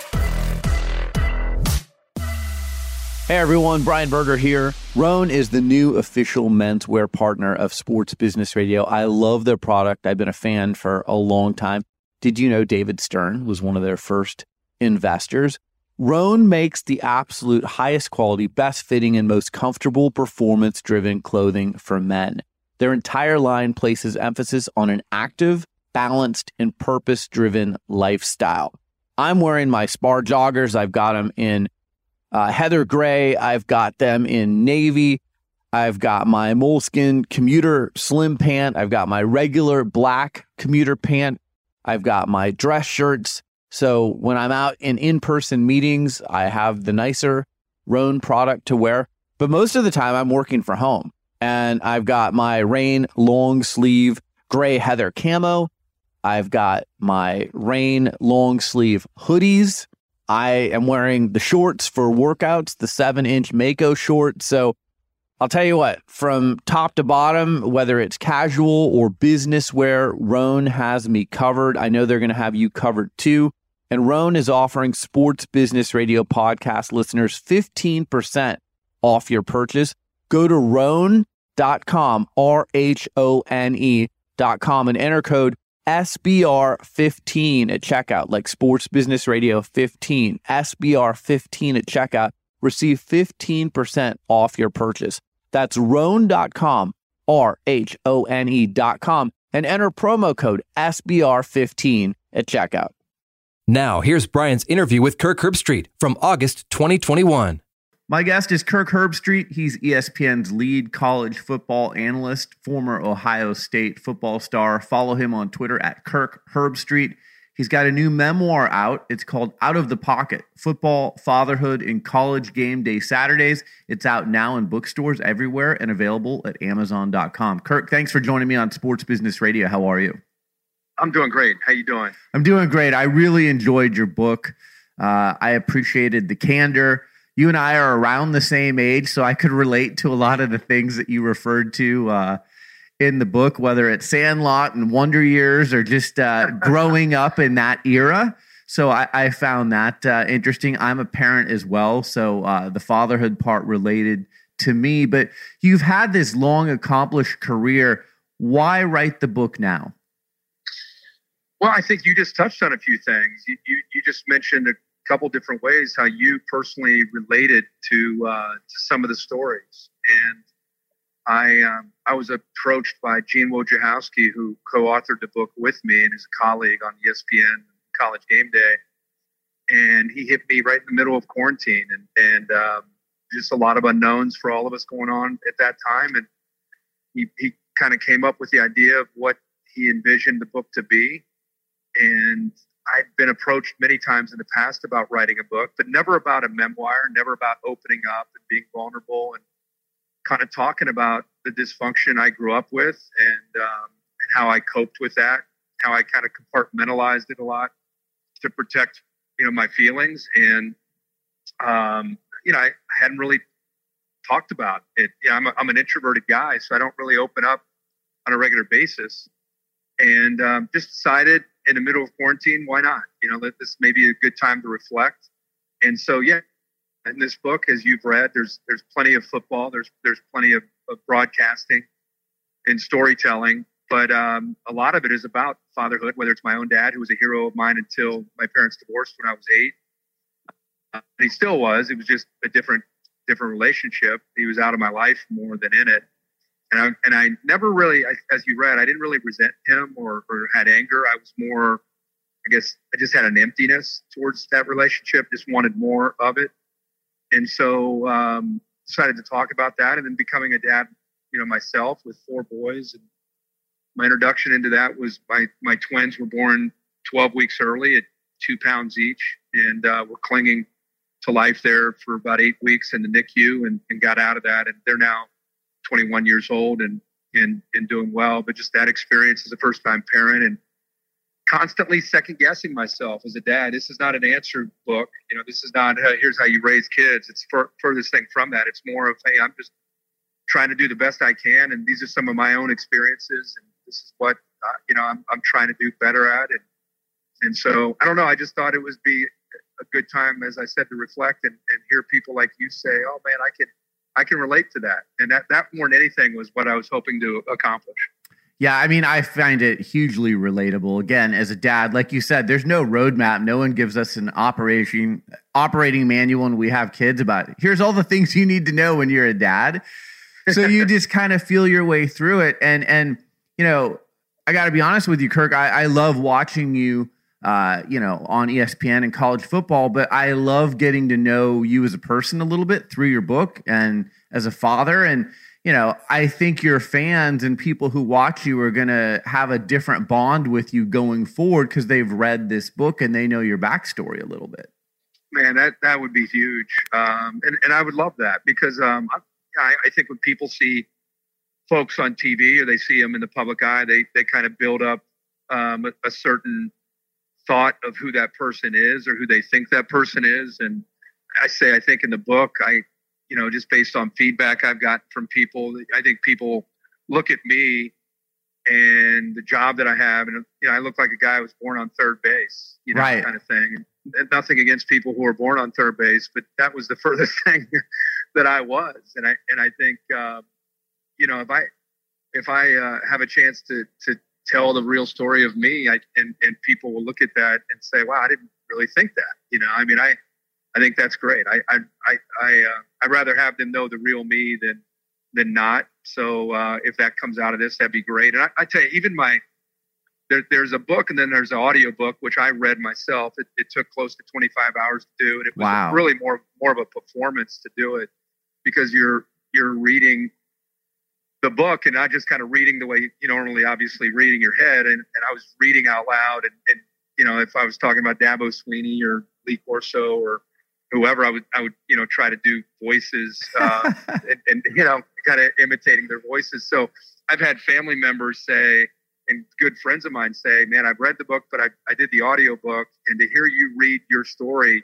Hey everyone, Brian Berger here. Rhone is the new official menswear partner of Sports Business Radio. I love their product. I've been a fan for a long time. Did you know David Stern was one of their first investors? Rhone makes the absolute highest quality, best fitting, and most comfortable performance driven clothing for men. Their entire line places emphasis on an active, balanced, and purpose driven lifestyle. I'm wearing my Spar joggers. I've got them in uh, heather gray. I've got them in navy. I've got my moleskin commuter slim pant. I've got my regular black commuter pant. I've got my dress shirts. So when I'm out in in person meetings, I have the nicer Rhone product to wear. But most of the time, I'm working from home and I've got my rain long sleeve gray heather camo. I've got my rain long sleeve hoodies. I am wearing the shorts for workouts, the seven inch Mako short. So I'll tell you what, from top to bottom, whether it's casual or business wear, Rhone has me covered. I know they're going to have you covered too. And Rhone is offering Sports Business Radio podcast listeners 15% off your purchase. Go to Rhone.com, R H O N E.com, and enter code SBR15 at checkout, like Sports Business Radio 15, SBR15 at checkout. Receive 15% off your purchase. That's Rhone.com, R H O N E.com, and enter promo code SBR15 at checkout. Now, here's Brian's interview with Kirk Herbstreit from August 2021. My guest is Kirk Herbstreit. He's ESPN's lead college football analyst, former Ohio State football star. Follow him on Twitter at Kirk Herbstreit. He's got a new memoir out. It's called Out of the Pocket Football, Fatherhood, and College Game Day Saturdays. It's out now in bookstores everywhere and available at Amazon.com. Kirk, thanks for joining me on Sports Business Radio. How are you? I'm doing great. How you doing? I'm doing great. I really enjoyed your book. Uh, I appreciated the candor. You and I are around the same age, so I could relate to a lot of the things that you referred to uh, in the book, whether it's Sandlot and Wonder Years or just uh, growing up in that era. So I, I found that uh, interesting. I'm a parent as well, so uh, the fatherhood part related to me. But you've had this long, accomplished career. Why write the book now? Well, I think you just touched on a few things. You, you, you just mentioned a couple different ways how you personally related to uh, to some of the stories. And I um, I was approached by Gene Wojciechowski, who co-authored the book with me and is a colleague on ESPN College Game Day. And he hit me right in the middle of quarantine, and and um, just a lot of unknowns for all of us going on at that time. And he he kind of came up with the idea of what he envisioned the book to be and I've been approached many times in the past about writing a book, but never about a memoir, never about opening up and being vulnerable and kind of talking about the dysfunction I grew up with and, um, and how I coped with that, how I kind of compartmentalized it a lot to protect, you know, my feelings. And, um, you know, I hadn't really talked about it. Yeah, I'm, a, I'm an introverted guy, so I don't really open up on a regular basis. And um, just decided in the middle of quarantine, why not? You know, let this may be a good time to reflect. And so, yeah, in this book, as you've read, there's there's plenty of football. There's there's plenty of of broadcasting and storytelling. But um, a lot of it is about fatherhood, whether it's my own dad, who was a hero of mine until my parents divorced when I was eight. Uh, he still was. It was just a different different relationship. He was out of my life more than in it. And I, and I never really, as you read, I didn't really resent him or, or had anger. I was more, I guess, I just had an emptiness towards that relationship, just wanted more of it. And so um, decided to talk about that and then becoming a dad, you know, myself with four boys. And my introduction into that was my, my twins were born 12 weeks early at two pounds each and uh, were clinging to life there for about eight weeks in the NICU and, and got out of that. And they're now 21 years old and, and, and doing well. But just that experience as a first time parent and constantly second guessing myself as a dad. This is not an answer book. You know, this is not, uh, here's how you raise kids. It's for, furthest thing from that. It's more of, hey, I'm just trying to do the best I can. And these are some of my own experiences. And this is what, uh, you know, I'm, I'm trying to do better at. And, and so I don't know. I just thought it would be a good time, as I said, to reflect and, and hear people like you say, "Oh man, I can, I can relate to that," and that that more than anything was what I was hoping to accomplish. Yeah, I mean, I find it hugely relatable. Again, as a dad, like you said, there's no roadmap. No one gives us an operation operating manual, and we have kids about here's all the things you need to know when you're a dad. So you just kind of feel your way through it, and and you know, I got to be honest with you, Kirk. I, I love watching you uh, you know, on ESPN and college football, but I love getting to know you as a person a little bit through your book and as a father. And, you know, I think your fans and people who watch you are going to have a different bond with you going forward because they've read this book and they know your backstory a little bit. Man, that, that would be huge. Um, and, and I would love that because um, I, I think when people see folks on TV or they see them in the public eye, they, they kind of build up um, a, a certain thought of who that person is or who they think that person is. And I say, I think in the book, I, you know, just based on feedback I've gotten from people, I think people look at me and the job that I have, and you know, I look like a guy who was born on third base, you know, right. kind of thing. And nothing against people who are born on third base, but that was the furthest thing that I was. And I and I think, uh, you know, if I if I uh, have a chance to to tell the real story of me. I, and, and people will look at that and say wow i didn't really think that you know? I mean i i think that's great. I i i, I uh, i'd rather have them know the real me than than not. So uh, if that comes out of this that'd be great. And i, I tell you even my there, there's a book and then there's an audio book which i read myself. It, it took close to 25 hours to do and it was wow. really more more of a performance to do it because you're you're reading the book and not just kind of reading the way you normally obviously reading your head. And, and I was reading out loud and, and you know if I was talking about Dabo Swinney or Lee Corso or whoever I would I would you know try to do voices uh, and, and you know kind of imitating their voices. So I've had family members say and good friends of mine say man I've read the book but I, I did the audio book and to hear you read your story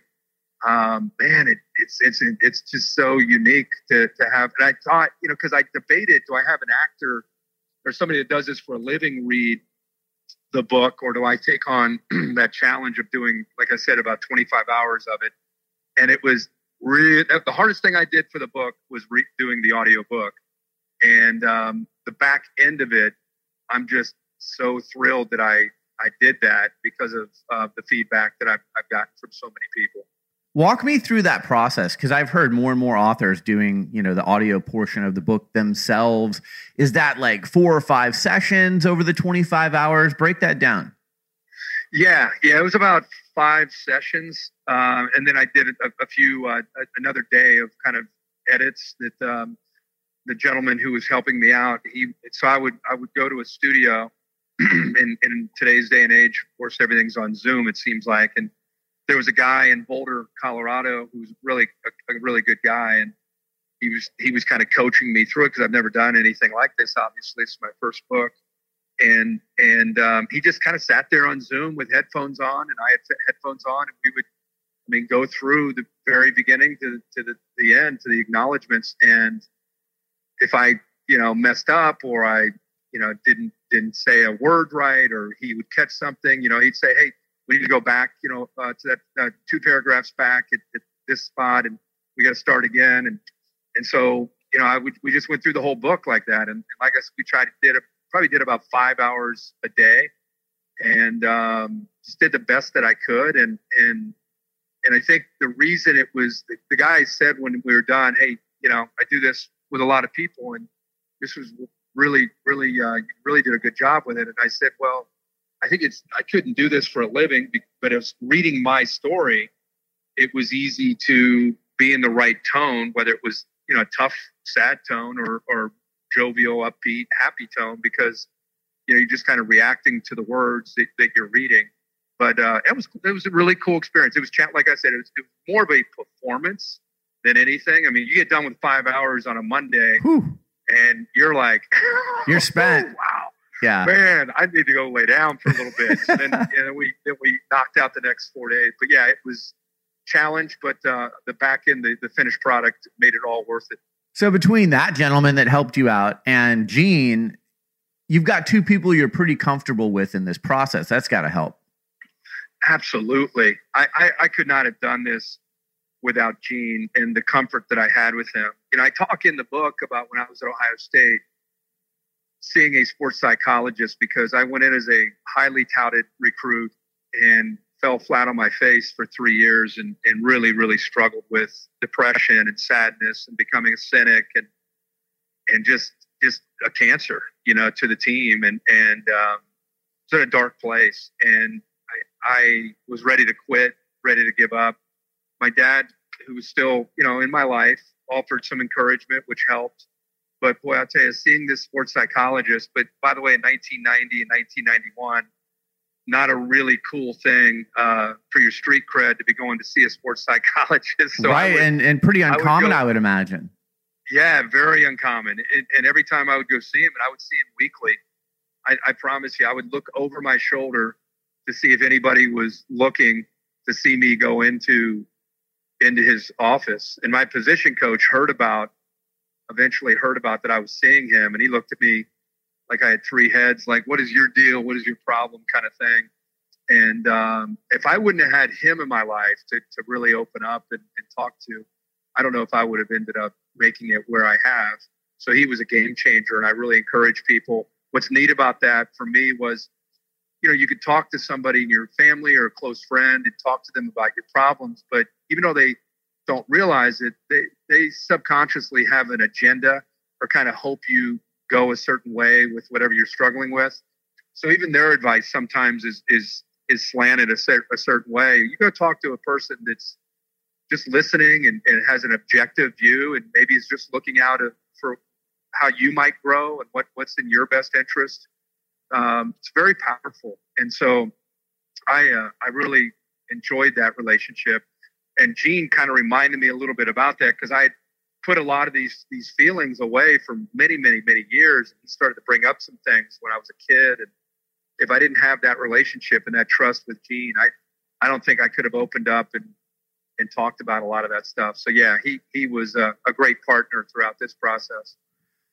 um, man, it, it's it's it's just so unique to to have. And I thought, you know, because I debated, do I have an actor or somebody that does this for a living read the book, or do I take on that challenge of doing, like I said, about 25 hours of it? And it was really the hardest thing I did for the book was re- doing the audio book, and um, the back end of it, I'm just so thrilled that I I did that because of uh, the feedback that I've, I've gotten from so many people. Walk me through that process because I've heard more and more authors doing, you know, the audio portion of the book themselves. Is that like four or five sessions over the 25 hours? Break that down. Yeah, yeah, it was about five sessions, uh, and then I did a, a few uh, another day of kind of edits that um, the gentleman who was helping me out. He so I would I would go to a studio. in, in today's day and age, of course, everything's on Zoom. It seems like, and there was a guy in Boulder, Colorado, who was really a, a really good guy, and he was he was kind of coaching me through it because I've never done anything like this. Obviously, it's my first book, and and um, he just kind of sat there on Zoom with headphones on, and I had headphones on, and we would, I mean, go through the very beginning to to the, the end to the acknowledgments, and if I you know messed up or I you know didn't didn't say a word right or he would catch something, you know, he'd say, hey we need to go back, you know, uh, to that uh, two paragraphs back at, at, this spot, and we got to start again. And and so you know, I we just went through the whole book like that. And, and like I said, we tried, did a, probably did about five hours a day and um, just did the best that I could. And, and, and I think the reason it was the, the guy said when we were done, Hey, you know, I do this with a lot of people and this was really, really, uh, really did a good job with it. And I said, well, I think it's, I couldn't do this for a living, but it was reading my story. It was easy to be in the right tone, whether it was, you know, a tough, sad tone or, or jovial, upbeat, happy tone, because, you know, you're just kind of reacting to the words that, that you're reading. But uh, it was, it was a really cool experience. It was, chat like I said, it was, it was more of a performance than anything. I mean, you get done with five hours on a Monday Whew. and you're like, you're spent. Oh, wow. Yeah. Man, I need to go lay down for a little bit. and then, and we, then we knocked out the next four days. But yeah, it was challenge, but uh, the back end, the, the finished product made it all worth it. So between that gentleman that helped you out and Gene, you've got two people you're pretty comfortable with in this process. That's got to help. Absolutely. I, I, I could not have done this without Gene and the comfort that I had with him. You know, I talk in the book about when I was at Ohio State, seeing a sports psychologist because I went in as a highly touted recruit and fell flat on my face for three years and, and really, really struggled with depression and sadness and becoming a cynic and and just just a cancer, you know, to the team and and um, it's in a dark place. And I, I was ready to quit, ready to give up my dad, who was still, you know, in my life, offered some encouragement, which helped. But boy, I'll tell you, seeing this sports psychologist, but by the way, in 1990 and 1991, not a really cool thing uh, for your street cred to be going to see a sports psychologist. So right, would, and, and pretty uncommon, I would, go, I would, imagine. Yeah, very uncommon. And, and, every time I would go see him, and I would see him weekly, I, I promise you, I would look over my shoulder to see if anybody was looking to see me go into into his office. And my position coach heard about, eventually heard about that I was seeing him, and he looked at me like I had three heads, like, "What is your deal? What is your problem?" kind of thing. And um, if I wouldn't have had him in my life to, to really open up and, and talk to, I don't know if I would have ended up making it where I have. So he was a game changer, and I really encourage people. What's neat about that for me was you know, you could talk to somebody in your family or a close friend and talk to them about your problems, but even though they don't realize it, they, they subconsciously have an agenda or kind of hope you go a certain way with whatever you're struggling with. So even their advice sometimes is is is slanted a, cer- a certain way. You go talk to a person that's just listening and, and has an objective view, and maybe is just looking out for how you might grow and what what's in your best interest um, it's very powerful. And so I, uh, I really enjoyed that relationship. And Gene kind of reminded me a little bit about that because I put a lot of these these feelings away for many, many, many years. He started to bring up some things when I was a kid, and if I didn't have that relationship and that trust with Gene, I I don't think I could have opened up and and talked about a lot of that stuff. So yeah, he he was a, a great partner throughout this process.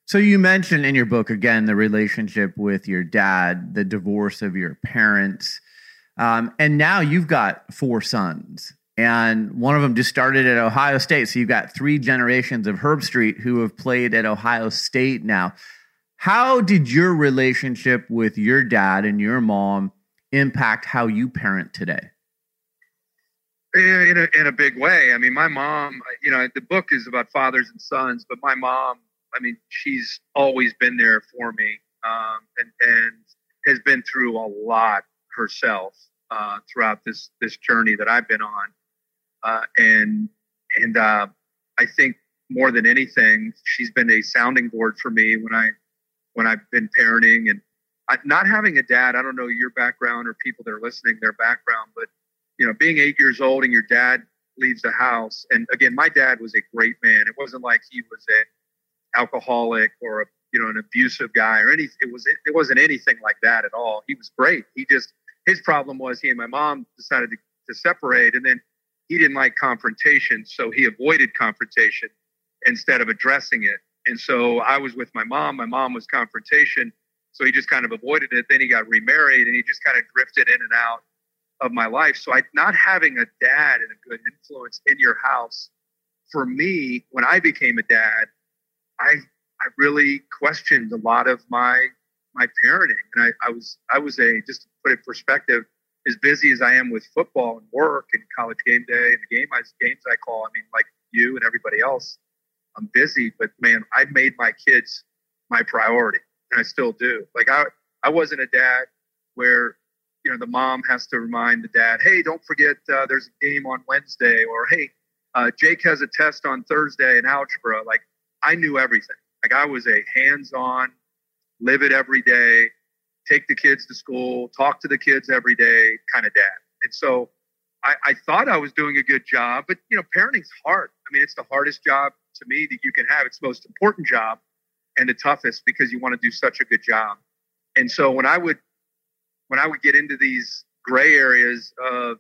So you mentioned in your book again the relationship with your dad, the divorce of your parents, um, and now you've got four sons, and one of them just started at Ohio State. So you've got three generations of Herbstreit who have played at Ohio State now. How did your relationship with your dad and your mom impact how you parent today? In a, in a big way. I mean, my mom, you know, the book is about fathers and sons, but my mom I mean, she's always been there for me um, and, and has been through a lot herself uh, throughout this this journey that I've been on. Uh, and and uh, I think more than anything, she's been a sounding board for me when I when I've been parenting and I, not having a dad. I don't know your background or people that are listening their background, but you know, being eight years old and your dad leaves the house. And again, my dad was a great man. It wasn't like he was a alcoholic or a you know an abusive guy or anything. It was it, it wasn't anything like that at all. He was great. He just his problem was he and my mom decided to, to separate, and then he didn't like confrontation, so he avoided confrontation instead of addressing it. And so I was with my mom. My mom was confrontation, so he just kind of avoided it. Then he got remarried, and he just kind of drifted in and out of my life. So I not having a dad and a good influence in your house for me when I became a dad I I really questioned a lot of my my parenting, and I, I was I was a just to put it in perspective, as busy as I am with football and work and college game day and the game I, games I call. I mean, like you and everybody else, I'm busy, but man, I made my kids my priority, and I still do. Like I I wasn't a dad where you know the mom has to remind the dad, hey, don't forget uh, there's a game on Wednesday, or hey, uh, Jake has a test on Thursday in algebra. Like I knew everything. Like I was a hands-on, live it every day, take the kids to school, talk to the kids every day kind of dad. And so I, I thought I was doing a good job, but you know, parenting's hard. I mean, it's the hardest job to me that you can have. It's the most important job and the toughest because you want to do such a good job. And so when I would when I would get into these gray areas of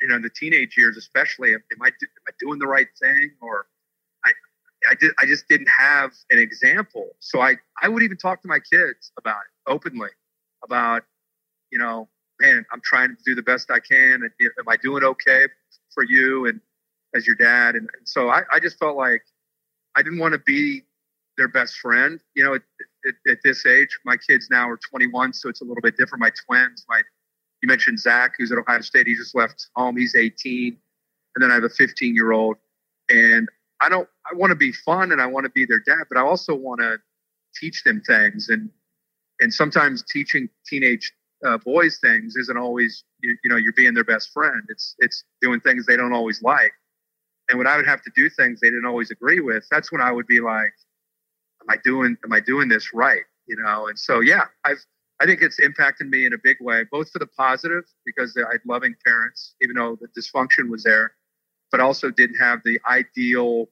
you know the teenage years, especially, am I am I doing the right thing or I I did I just didn't have an example. So I I would even talk to my kids about it openly about you know man I'm trying to do the best I can. And, am I doing okay for you and as your dad? And, and so I, I just felt like I didn't want to be their best friend. You know, at, at, at, this age, my kids now are 21, so it's a little bit different. My twins, my you mentioned Zach, who's at Ohio State. He just left home. He's 18, and then I have a 15 year old. And I don't. I want to be fun and I want to be their dad, but I also want to teach them things. And and sometimes teaching teenage uh, boys things isn't always you, you know you're being their best friend. It's it's doing things they don't always like. And when I would have to do things they didn't always agree with, that's when I would be like, am I doing am I doing this right? You know, and so yeah, I've I think it's impacted me in a big way, both for the positive because I had loving parents, even though the dysfunction was there, but also didn't have the ideal,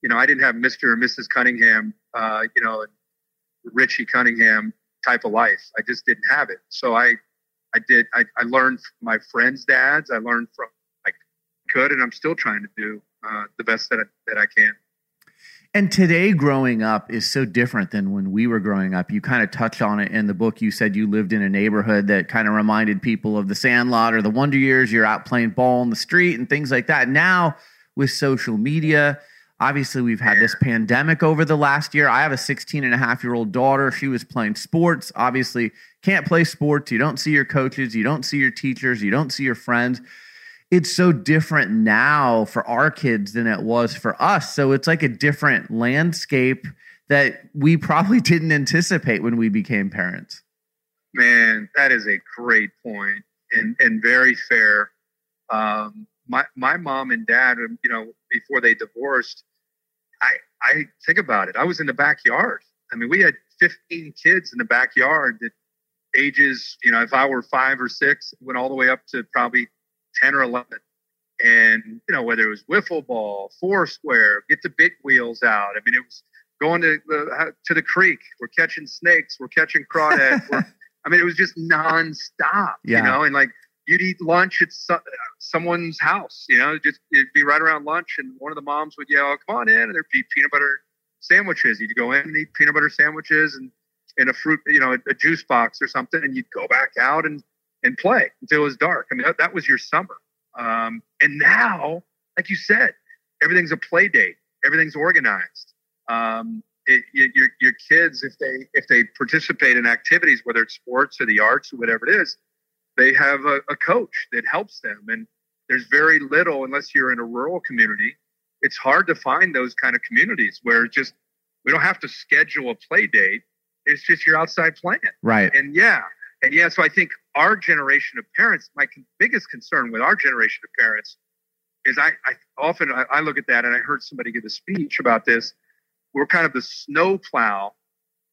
you know, I didn't have Mr. and Mrs. Cunningham, uh, you know, Richie Cunningham type of life. I just didn't have it. So I, I did. I, I learned from my friends' dads. I learned from I could, and I'm still trying to do uh, the best that I, that I can. And today, growing up is so different than when we were growing up. You kind of touched on it in the book. You said you lived in a neighborhood that kind of reminded people of the Sandlot or the Wonder Years. You're out playing ball in the street and things like that. Now, with social media, obviously, we've had this pandemic over the last year. I have a 16 and a half year old daughter. She was playing sports. Obviously, can't play sports. You don't see your coaches, you don't see your teachers, you don't see your friends it's so different now for our kids than it was for us. So it's like a different landscape that we probably didn't anticipate when we became parents. Man, that is a great point and, and very fair. Um, my, my mom and dad, um, you know, before they divorced, I, I think about it. I was in the backyard. I mean, we had 15 kids in the backyard that ages, you know, if I were five or six, went all the way up to probably 10 or 11. And, you know, whether it was wiffle ball, four square, get the big wheels out. I mean, it was going to the, to the creek. We're catching snakes. We're catching crawdads. we're, I mean, it was just nonstop, yeah. you know, and like you'd eat lunch at so, someone's house, you know, just it'd be right around lunch. And one of the moms would yell, come on in. And there'd be peanut butter sandwiches. You'd go in and eat peanut butter sandwiches and, and a fruit, you know, a, a juice box or something. And you'd go back out and, and play until it was dark. I mean, that, that was your summer. Um, and now, like you said, everything's a play date. Everything's organized. Um, it, your your kids, if they if they participate in activities, whether it's sports or the arts or whatever it is, they have a, a coach that helps them. And there's very little, unless you're in a rural community, it's hard to find those kind of communities where just we don't have to schedule a play date. It's just you're outside playing. Right. And yeah, and yeah, so I think our generation of parents, my biggest concern with our generation of parents is I, I often I, I, look at that and I heard somebody give a speech about this. We're kind of the snowplow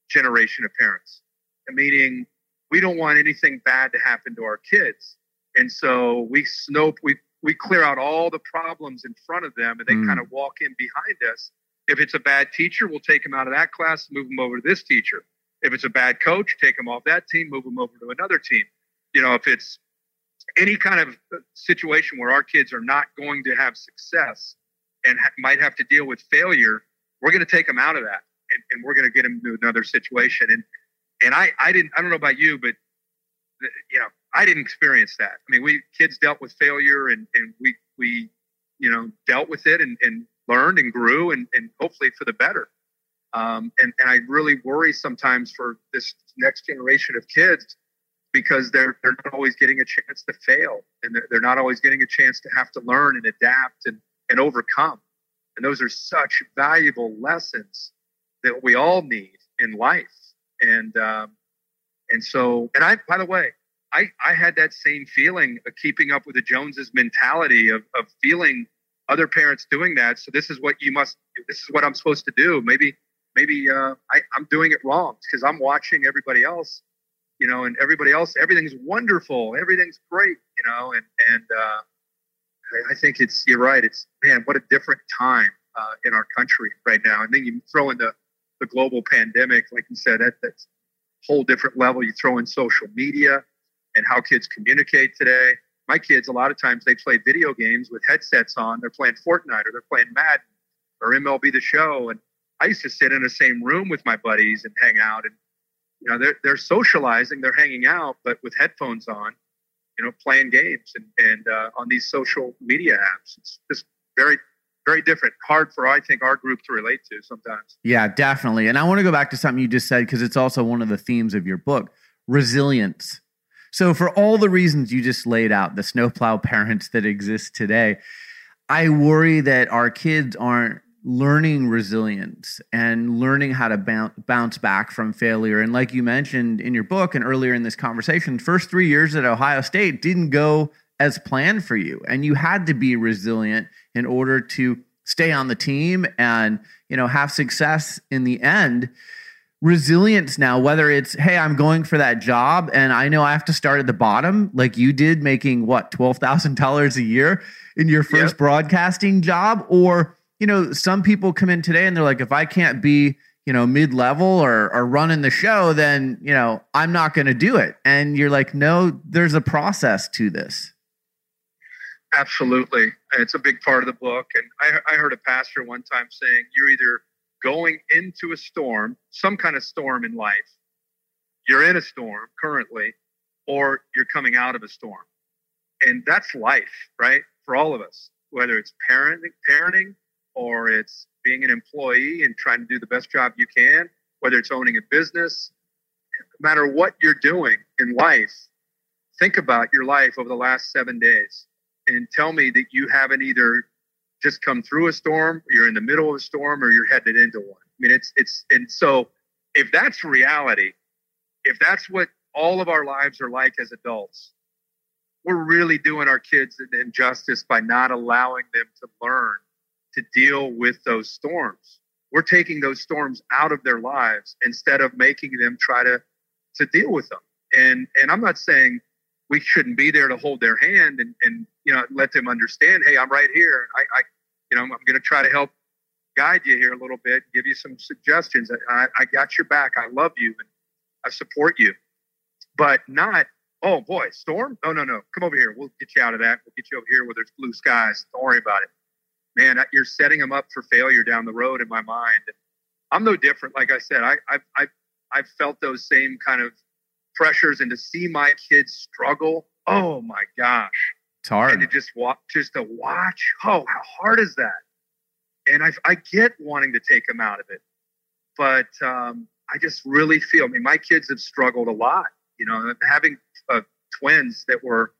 generation of parents, meaning we don't want anything bad to happen to our kids, and so we snow we we clear out all the problems in front of them, and they mm. kind of walk in behind us. If it's a bad teacher, we'll take them out of that class, move them over to this teacher. If it's a bad coach, take them off that team, move them over to another team. You know, if it's any kind of situation where our kids are not going to have success and ha- might have to deal with failure, we're going to take them out of that and, and we're going to get them to another situation. And and I I didn't I don't know about you, but the, you know I didn't experience that. I mean, we kids dealt with failure and and we we you know dealt with it and, and learned and grew and, and hopefully for the better. Um, and, and I really worry sometimes for this next generation of kids because they're, they're not always getting a chance to fail and they're, they're not always getting a chance to have to learn and adapt and, and overcome. And those are such valuable lessons that we all need in life. And, um, and so, and I, by the way, I, I had that same feeling of keeping up with the Joneses mentality of, of feeling other parents doing that. So this is what you must, this is what I'm supposed to do. Maybe, maybe uh, I, I'm doing it wrong because I'm watching everybody else, you know, and everybody else, everything's wonderful. Everything's great, you know, and, and, uh, I think it's, you're right. It's, man, what a different time uh, in our country right now. And then you throw in the, the global pandemic, like you said, at that, whole different level. You throw in social media and how kids communicate today my kids, a lot of times they play video games with headsets on. They're playing Fortnite or they're playing Madden or MLB The Show. And I used to sit in the same room with my buddies and hang out. And you know, they're they're socializing, they're hanging out, but with headphones on, you know, playing games and and uh, on these social media apps. It's just very very different. Hard for I think our group to relate to sometimes. Yeah, definitely. And I want to go back to something you just said because it's also one of the themes of your book: resilience so, for all the reasons you just laid out, the snowplow parents that exist today, I worry that our kids aren't learning resilience and learning how to bounce back from failure. And like you mentioned in your book and earlier in this conversation, first three years at Ohio State didn't go as planned for you, and you had to be resilient in order to stay on the team and you know have success in the end resilience now, whether it's, hey, I'm going for that job and I know I have to start at the bottom, like you did, making what, $12,000 a year in your first yep. broadcasting job, or, you know, some people come in today and they're like, if I can't be, you know, mid level or, or running the show, then, you know, I'm not going to do it. And you're like, no, there's a process to this. Absolutely. It's a big part of the book. And I, I heard a pastor one time saying, you're either going into a storm, some kind of storm in life. You're in a storm currently, or you're coming out of a storm. And that's life, right? For all of us, whether it's parenting, parenting or it's being an employee and trying to do the best job you can, whether it's owning a business, no matter what you're doing in life, think about your life over the last seven days and tell me that you haven't either just come through a storm, you're in the middle of a storm, or you're headed into one. I mean, it's it's and so if that's reality, if that's what all of our lives are like as adults, we're really doing our kids an injustice by not allowing them to learn to deal with those storms. We're taking those storms out of their lives instead of making them try to to deal with them. And and I'm not saying we shouldn't be there to hold their hand and, and you know let them understand hey i'm right here. I, I you know i'm, going to try to help guide you here a little bit give you some suggestions. I, I got your back. I love you and i support you. But not oh boy storm? No no no. Come over here. We'll get you out of that. We'll get you over here where there's blue skies. Don't worry about it. Man you're setting them up for failure down the road in my mind. I'm no different. Like i said I, I've, I've, I've felt those same kind of pressures and to see my kids struggle. Oh my gosh. It's hard. And to just watch, just to watch. Oh, how hard is that? And I, I get wanting to take them out of it, but um, I just really feel. I mean, my kids have struggled a lot. You know, having uh, twins that were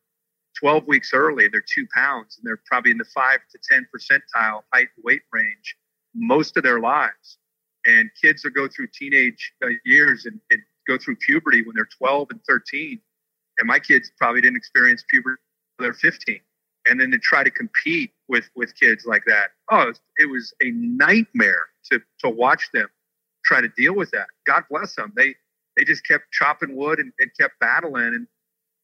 12 weeks early, they're two pounds, and they're probably in the five to 10 percentile height and weight range most of their lives. And kids that go through teenage uh, years and, and go through puberty when they're 12 and 13. And my kids probably didn't experience puberty they're 15. And then to try to compete with, with kids like that, oh, it was a nightmare to, to watch them try to deal with that. God bless them. They, they just kept chopping wood and, and kept battling. And,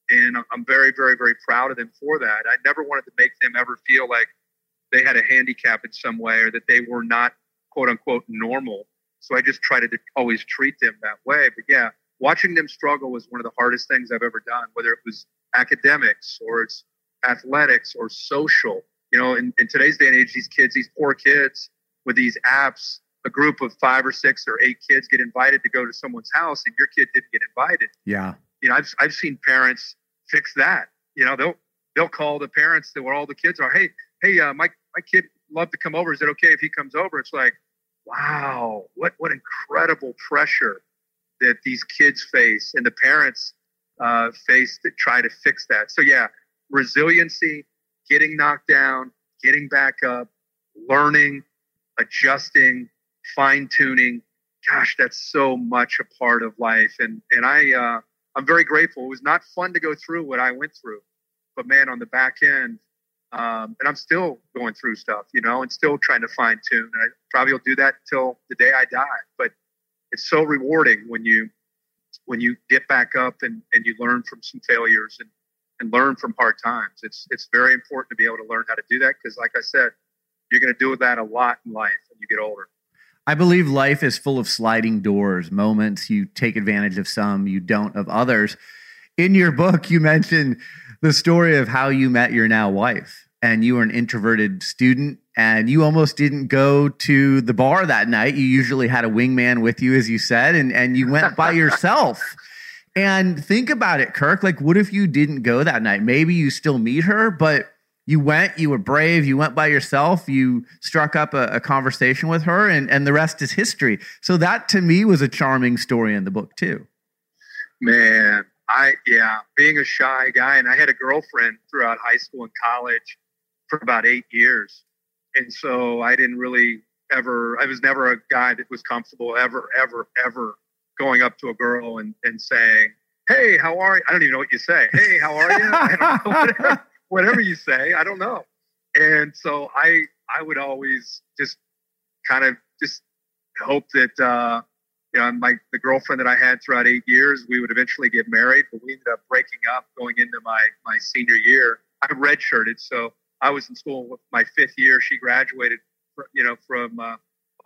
and I'm very, very, very proud of them for that. I never wanted to make them ever feel like they had a handicap in some way or that they were not quote unquote normal so I just tried to always treat them that way. But yeah, watching them struggle was one of the hardest things I've ever done, whether it was academics or it's athletics or social. You know, in, in today's day and age, these kids, these poor kids with these apps, a group of five or six or eight kids get invited to go to someone's house and your kid didn't get invited. Yeah. You know, I've, I've seen parents fix that. You know, they'll, they'll call the parents that where all the kids are, Hey, Hey, uh, my, my kid loved to come over. Is it okay if he comes over? It's like, wow, what what incredible pressure that these kids face and the parents uh, face to try to fix that. So yeah, resiliency, getting knocked down, getting back up, learning, adjusting, fine tuning. Gosh, that's so much a part of life, and and I uh, I'm very grateful. It was not fun to go through what I went through, but man, on the back end, um, and I'm still going through stuff, you know, and still trying to fine tune. I probably will do that until the day I die. But it's so rewarding when you when you get back up and, and you learn from some failures and, and learn from hard times. It's it's very important to be able to learn how to do that because, like I said, you're going to do that a lot in life when you get older. I believe life is full of sliding doors, moments you take advantage of some, you don't of others. In your book, you mentioned the story of how you met your now wife and you were an introverted student and you almost didn't go to the bar that night. You usually had a wingman with you, as you said, and, and you went by yourself. And think about it, Kirk. Like, what if you didn't go that night? Maybe you still meet her, but you went, you were brave, you went by yourself, you struck up a, a, conversation with her, and, and the rest is history. So that to me was a charming story in the book too. Man, I yeah, being a shy guy, and I had a girlfriend throughout high school and college for about eight years, and so I didn't really ever. I was never a guy that was comfortable ever, ever, ever going up to a girl and, and saying, "Hey, how are you?" I don't even know what you say. Hey, how are you? I don't know, whatever whatever you say. I don't know. And so I I would always just kind of just hope that uh, you know my the girlfriend that I had throughout eight years we would eventually get married, but we ended up breaking up going into my my senior year. I redshirted, so I was in school my fifth year. She graduated, you know, from uh,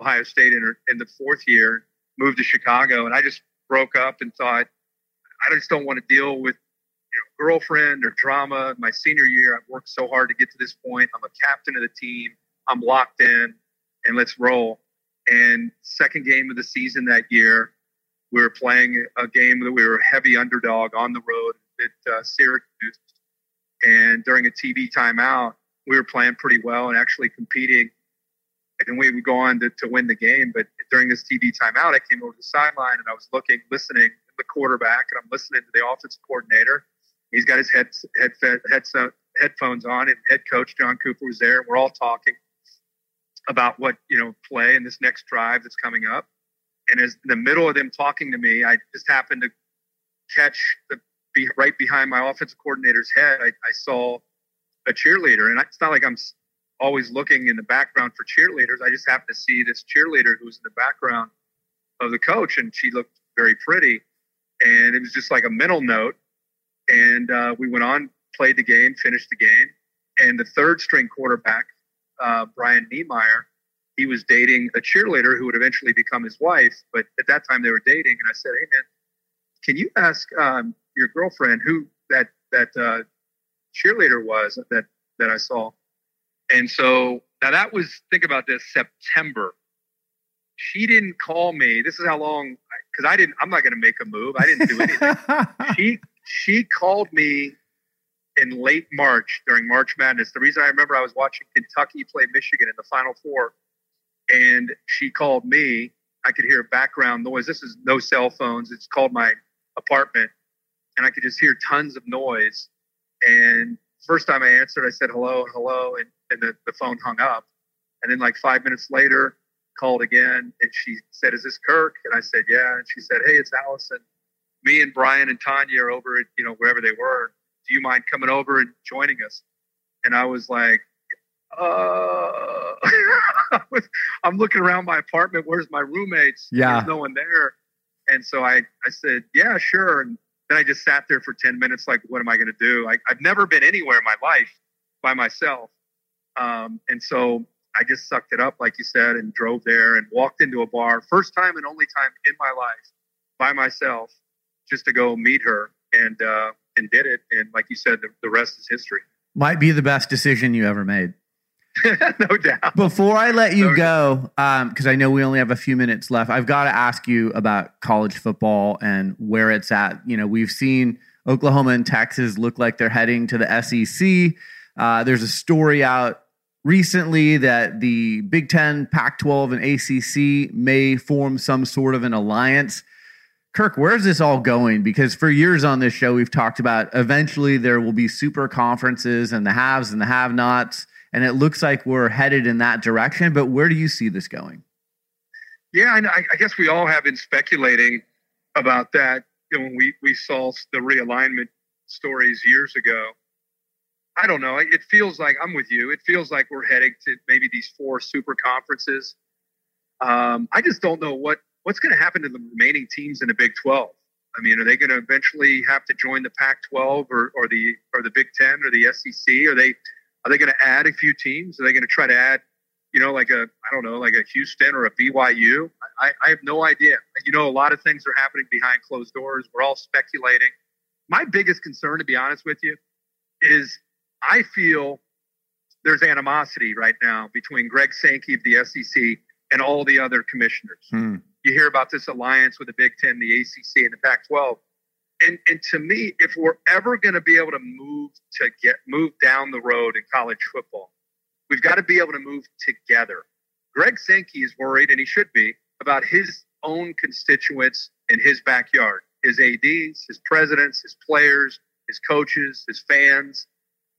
Ohio State in, her, in the fourth year, moved to Chicago, and I just broke up and thought I just don't want to deal with you know, girlfriend or drama. My senior year, I've worked so hard to get to this point. I'm a captain of the team. I'm locked in, and let's roll. And second game of the season that year, we were playing a game that we were a heavy underdog on the road at uh, Syracuse. And during a TV timeout, we were playing pretty well and actually competing. And we would go on to, to win the game. But during this TV timeout, I came over to the sideline and I was looking, listening to the quarterback, and I'm listening to the offensive coordinator He's got his head, head, head, headphones on, and head coach John Cooper was there. And we're all talking about what you know play in this next drive that's coming up. And as in the middle of them talking to me, I just happened to catch the be right behind my offensive coordinator's head. I, I saw a cheerleader, and it's not like I'm always looking in the background for cheerleaders. I just happened to see this cheerleader who was in the background of the coach, and she looked very pretty. And it was just like a mental note and uh, we went on, played the game, finished the game. And the third string quarterback, uh, Brian Niemeyer, he was dating a cheerleader who would eventually become his wife. But at that time, they were dating. And I said, "Hey, man, can you ask um, your girlfriend who that that uh, cheerleader was that that I saw?" And so now that was think about this September. She didn't call me. This is how long because I didn't. I'm not going to make a move. I didn't do anything. she she called me in late March during March Madness. The reason I remember I was watching Kentucky play Michigan in the Final Four, and she called me. I could hear background noise. This is no cell phones. It's called my apartment, and I could just hear tons of noise. And first time I answered, I said hello, hello, and, and the, the phone hung up. And then like five minutes later, called again, and she said, "Is this Kirk?" And I said, "Yeah." And she said, "Hey, it's Allison." me and Brian and Tanya are over at, you know, wherever they were. Do you mind coming over and joining us? And I was like, uh, I'm looking around my apartment. Where's my roommates? Yeah. There's no one there. And so I, I said, yeah, sure. And then I just sat there for 10 minutes. Like, what am I going to do? I, I've never been anywhere in my life by myself. Um, and so I just sucked it up, like you said, and drove there and walked into a bar. First time and only time in my life by myself just to go meet her and uh, and did it. And like you said, the, the rest is history. Might be the best decision you ever made. no doubt. Before I let you no go, because um, I know we only have a few minutes left, I've got to ask you about college football and where it's at. You know, we've seen Oklahoma and Texas look like they're heading to the SEC. Uh, there's a story out recently that the Big Ten, Pac 12, and ACC may form some sort of an alliance. Kirk, where's this all going? Because for years on this show, we've talked about eventually there will be super conferences and the haves and the have nots. And it looks like we're headed in that direction. But where do you see this going? Yeah, I, I guess we all have been speculating about that you know, when we, we saw the realignment stories years ago. I don't know. It feels like I'm with you. It feels like we're heading to maybe these four super conferences. Um, I just don't know what what's going to happen to the remaining teams in the Big 12? I mean, are they going to eventually have to join the Pac-12 or, or the or the Big 10 or the SEC? Are they are they going to add a few teams? Are they going to try to add, you know, like a I don't know, like a Houston or a BYU? I, I have no idea. You know, a lot of things are happening behind closed doors. We're all speculating. My biggest concern, to be honest with you, is I feel there's animosity right now between Greg Sankey of the SEC and all the other commissioners. Hmm you hear about this alliance with the Big Ten, the ACC, and the Pac-12. And, and to me, if we're ever going to be able to move to get move down the road in college football, we've got to be able to move together. Greg Sankey is worried, and he should be, about his own constituents in his backyard, his ads, his presidents, his players, his coaches, his fans,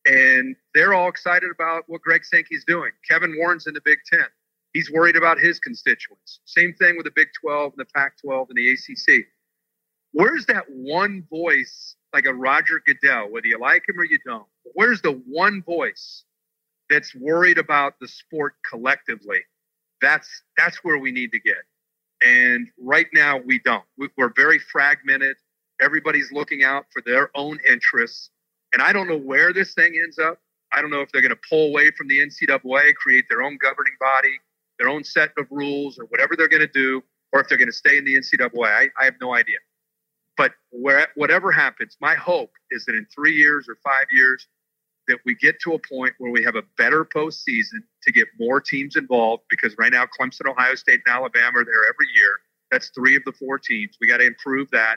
and they're all excited about what Greg Sankey's doing. Kevin Warren's in the Big Ten. He's worried about his constituents. Same thing with the Big 12 and the Pac 12 and the ACC. Where's that one voice, like a Roger Goodell, whether you like him or you don't? Where's the one voice that's worried about the sport collectively? That's that's where we need to get. And right now we don't. We're very fragmented. Everybody's looking out for their own interests. And I don't know where this thing ends up. I don't know if they're going to pull away from the NCAA, create their own governing body their own set of rules or whatever they're going to do, or if they're going to stay in the NCAA. I, I have no idea. But where, whatever happens, my hope is that in three years or five years, that we get to a point where we have a better postseason to get more teams involved. Because right now, Clemson, Ohio State, and Alabama are there every year. That's three of the four teams. We got to improve that,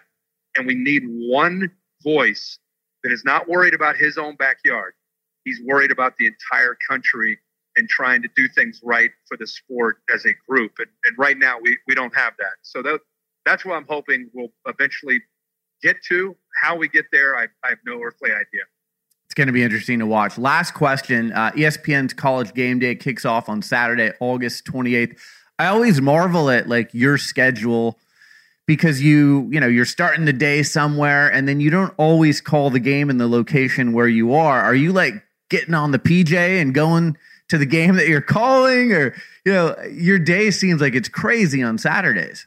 and we need one voice that is not worried about his own backyard. He's worried about the entire country and trying to do things right for the sport as a group. And, and right now, we, we don't have that. So that, that's what I'm hoping we'll eventually get to. How we get there, I, I have no earthly idea. It's going to be interesting to watch. Last question uh, ESPN's College Game Day kicks off on Saturday, August 28th. I always marvel at like your schedule because you you know you're starting the day somewhere and then you don't always call the game in the location where you are. Are you like getting on the pj and going to the game that you're calling? Or you know your day seems like it's crazy on saturdays.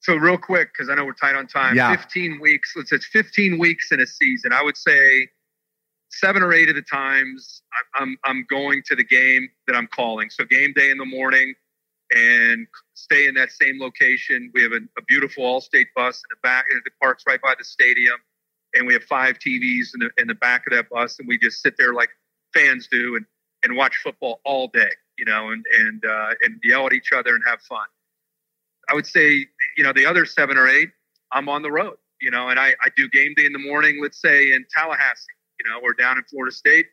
So real quick because i know we're tight on time. Yeah. 15 weeks let's say it's 15 weeks in a season. I would say seven or eight of the times i'm i'm going to the game that i'm calling. So game day in the morning and stay in that same location. We have a, a beautiful all-state bus in the back the park's right by the stadium. And we have five tvs in the, in the back of that bus and we just sit there like fans do and and watch football all day, you know, and and uh, and yell at each other and have fun. I would say, you know, the other seven or eight, I'm on the road, you know, and I, I do game day in the morning, let's say in Tallahassee, you know, we're down in Florida State,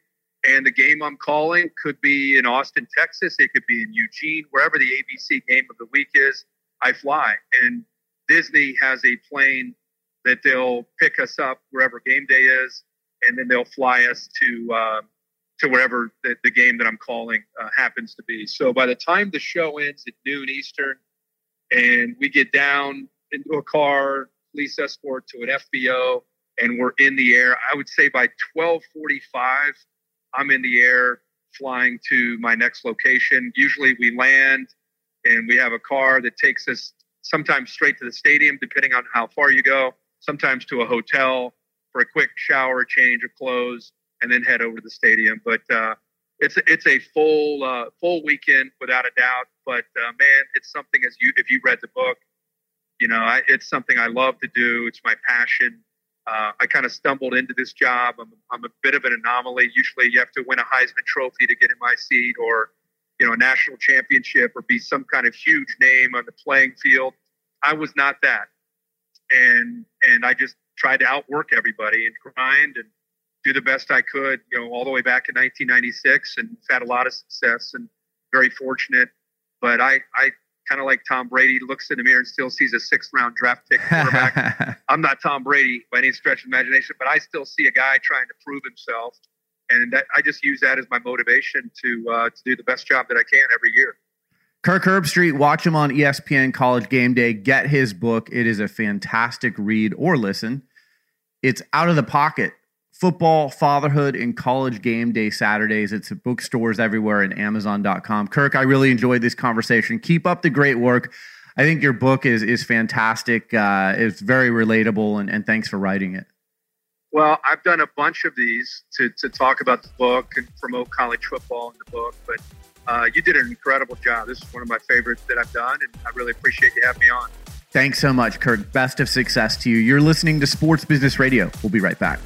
and the game I'm calling could be in Austin, Texas, it could be in Eugene, wherever the ABC game of the week is. I fly, and Disney has a plane that they'll pick us up wherever game day is, and then they'll fly us to uh, to wherever the, the game that I'm calling uh, happens to be. So by the time the show ends at noon Eastern, and we get down into a car, police escort to an FBO, and we're in the air, I would say by 12:45, I'm in the air flying to my next location. Usually we land, and we have a car that takes us sometimes straight to the stadium, depending on how far you go. Sometimes to a hotel for a quick shower, change of clothes and then head over to the stadium. But uh, it's it's a full uh, full weekend without a doubt. But uh, man, it's something as you if you read the book, you know, I, it's something I love to do. It's my passion. Uh, I kind of stumbled into this job. I'm, I'm a bit of an anomaly. Usually, you have to win a Heisman Trophy to get in my seat, or you know, a national championship, or be some kind of huge name on the playing field. I was not that, and and I just tried to outwork everybody and grind and do the best I could, you know, all the way back in 1996 and had a lot of success and very fortunate. But I, I kind of like Tom Brady looks in the mirror and still sees a sixth round draft pick quarterback. I'm not Tom Brady by any stretch of imagination, but I still see a guy trying to prove himself. And that, I just use that as my motivation to, uh, to do the best job that I can every year. Kirk Herbstreit, watch him on ESPN College Game Day. Get his book. It is a fantastic read or listen. It's out of the pocket. Football, fatherhood, and college game day Saturdays. It's at bookstores everywhere and Amazon.com. Kirk, I really enjoyed this conversation. Keep up the great work. I think your book is is fantastic. Uh, it's very relatable, and, and thanks for writing it. Well, I've done a bunch of these to, to talk about the book and promote college football in the book, but uh, you did an incredible job. This is one of my favorites that I've done, and I really appreciate you having me on. Thanks so much, Kirk. Best of success to you. You're listening to Sports Business Radio. We'll be right back.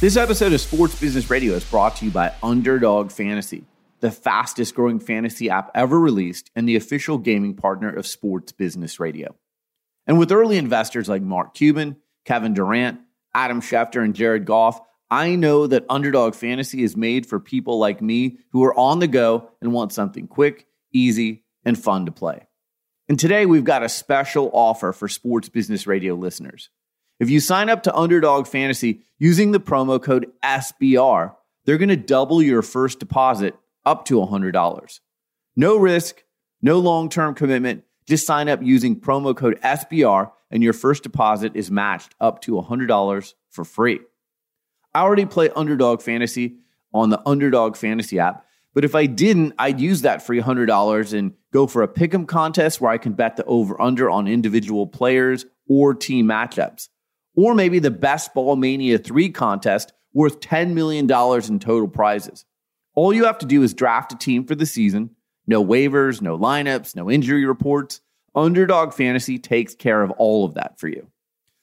This episode of Sports Business Radio is brought to you by Underdog Fantasy, the fastest growing fantasy app ever released and the official gaming partner of Sports Business Radio. And with early investors like Mark Cuban, Kevin Durant, Adam Schefter, and Jared Goff, I know that Underdog Fantasy is made for people like me who are on the go and want something quick, easy, and fun to play. And today we've got a special offer for Sports Business Radio listeners. If you sign up to Underdog Fantasy using the promo code SBR, they're going to double your first deposit up to $100. No risk, no long term commitment. Just sign up using promo code SBR, and your first deposit is matched up to $100 for free. I already play Underdog Fantasy on the Underdog Fantasy app. But if I didn't, I'd use that free $100 and go for a pick'em contest where I can bet the over under on individual players or team matchups. Or maybe the Best Ball Mania 3 contest worth $10 million in total prizes. All you have to do is draft a team for the season. No waivers, no lineups, no injury reports. Underdog Fantasy takes care of all of that for you.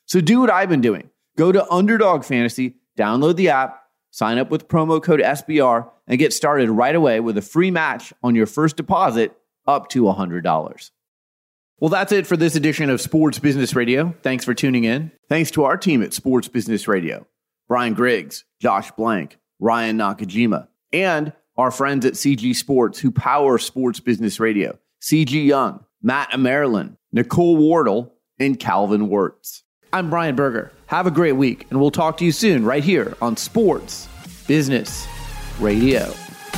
So do what I've been doing. Go to Underdog Fantasy Download the app, sign up with promo code SBR, and get started right away with a free match on your first deposit up to $100. Well, that's it for this edition of Sports Business Radio. Thanks for tuning in. Thanks to our team at Sports Business Radio Brian Griggs, Josh Blank, Ryan Nakajima, and our friends at CG Sports who power Sports Business Radio CG Young, Matt Amerilin, Nicole Wardle, and Calvin Wirtz. I'm Brian Berger. Have a great week, and we'll talk to you soon right here on Sports Business Radio.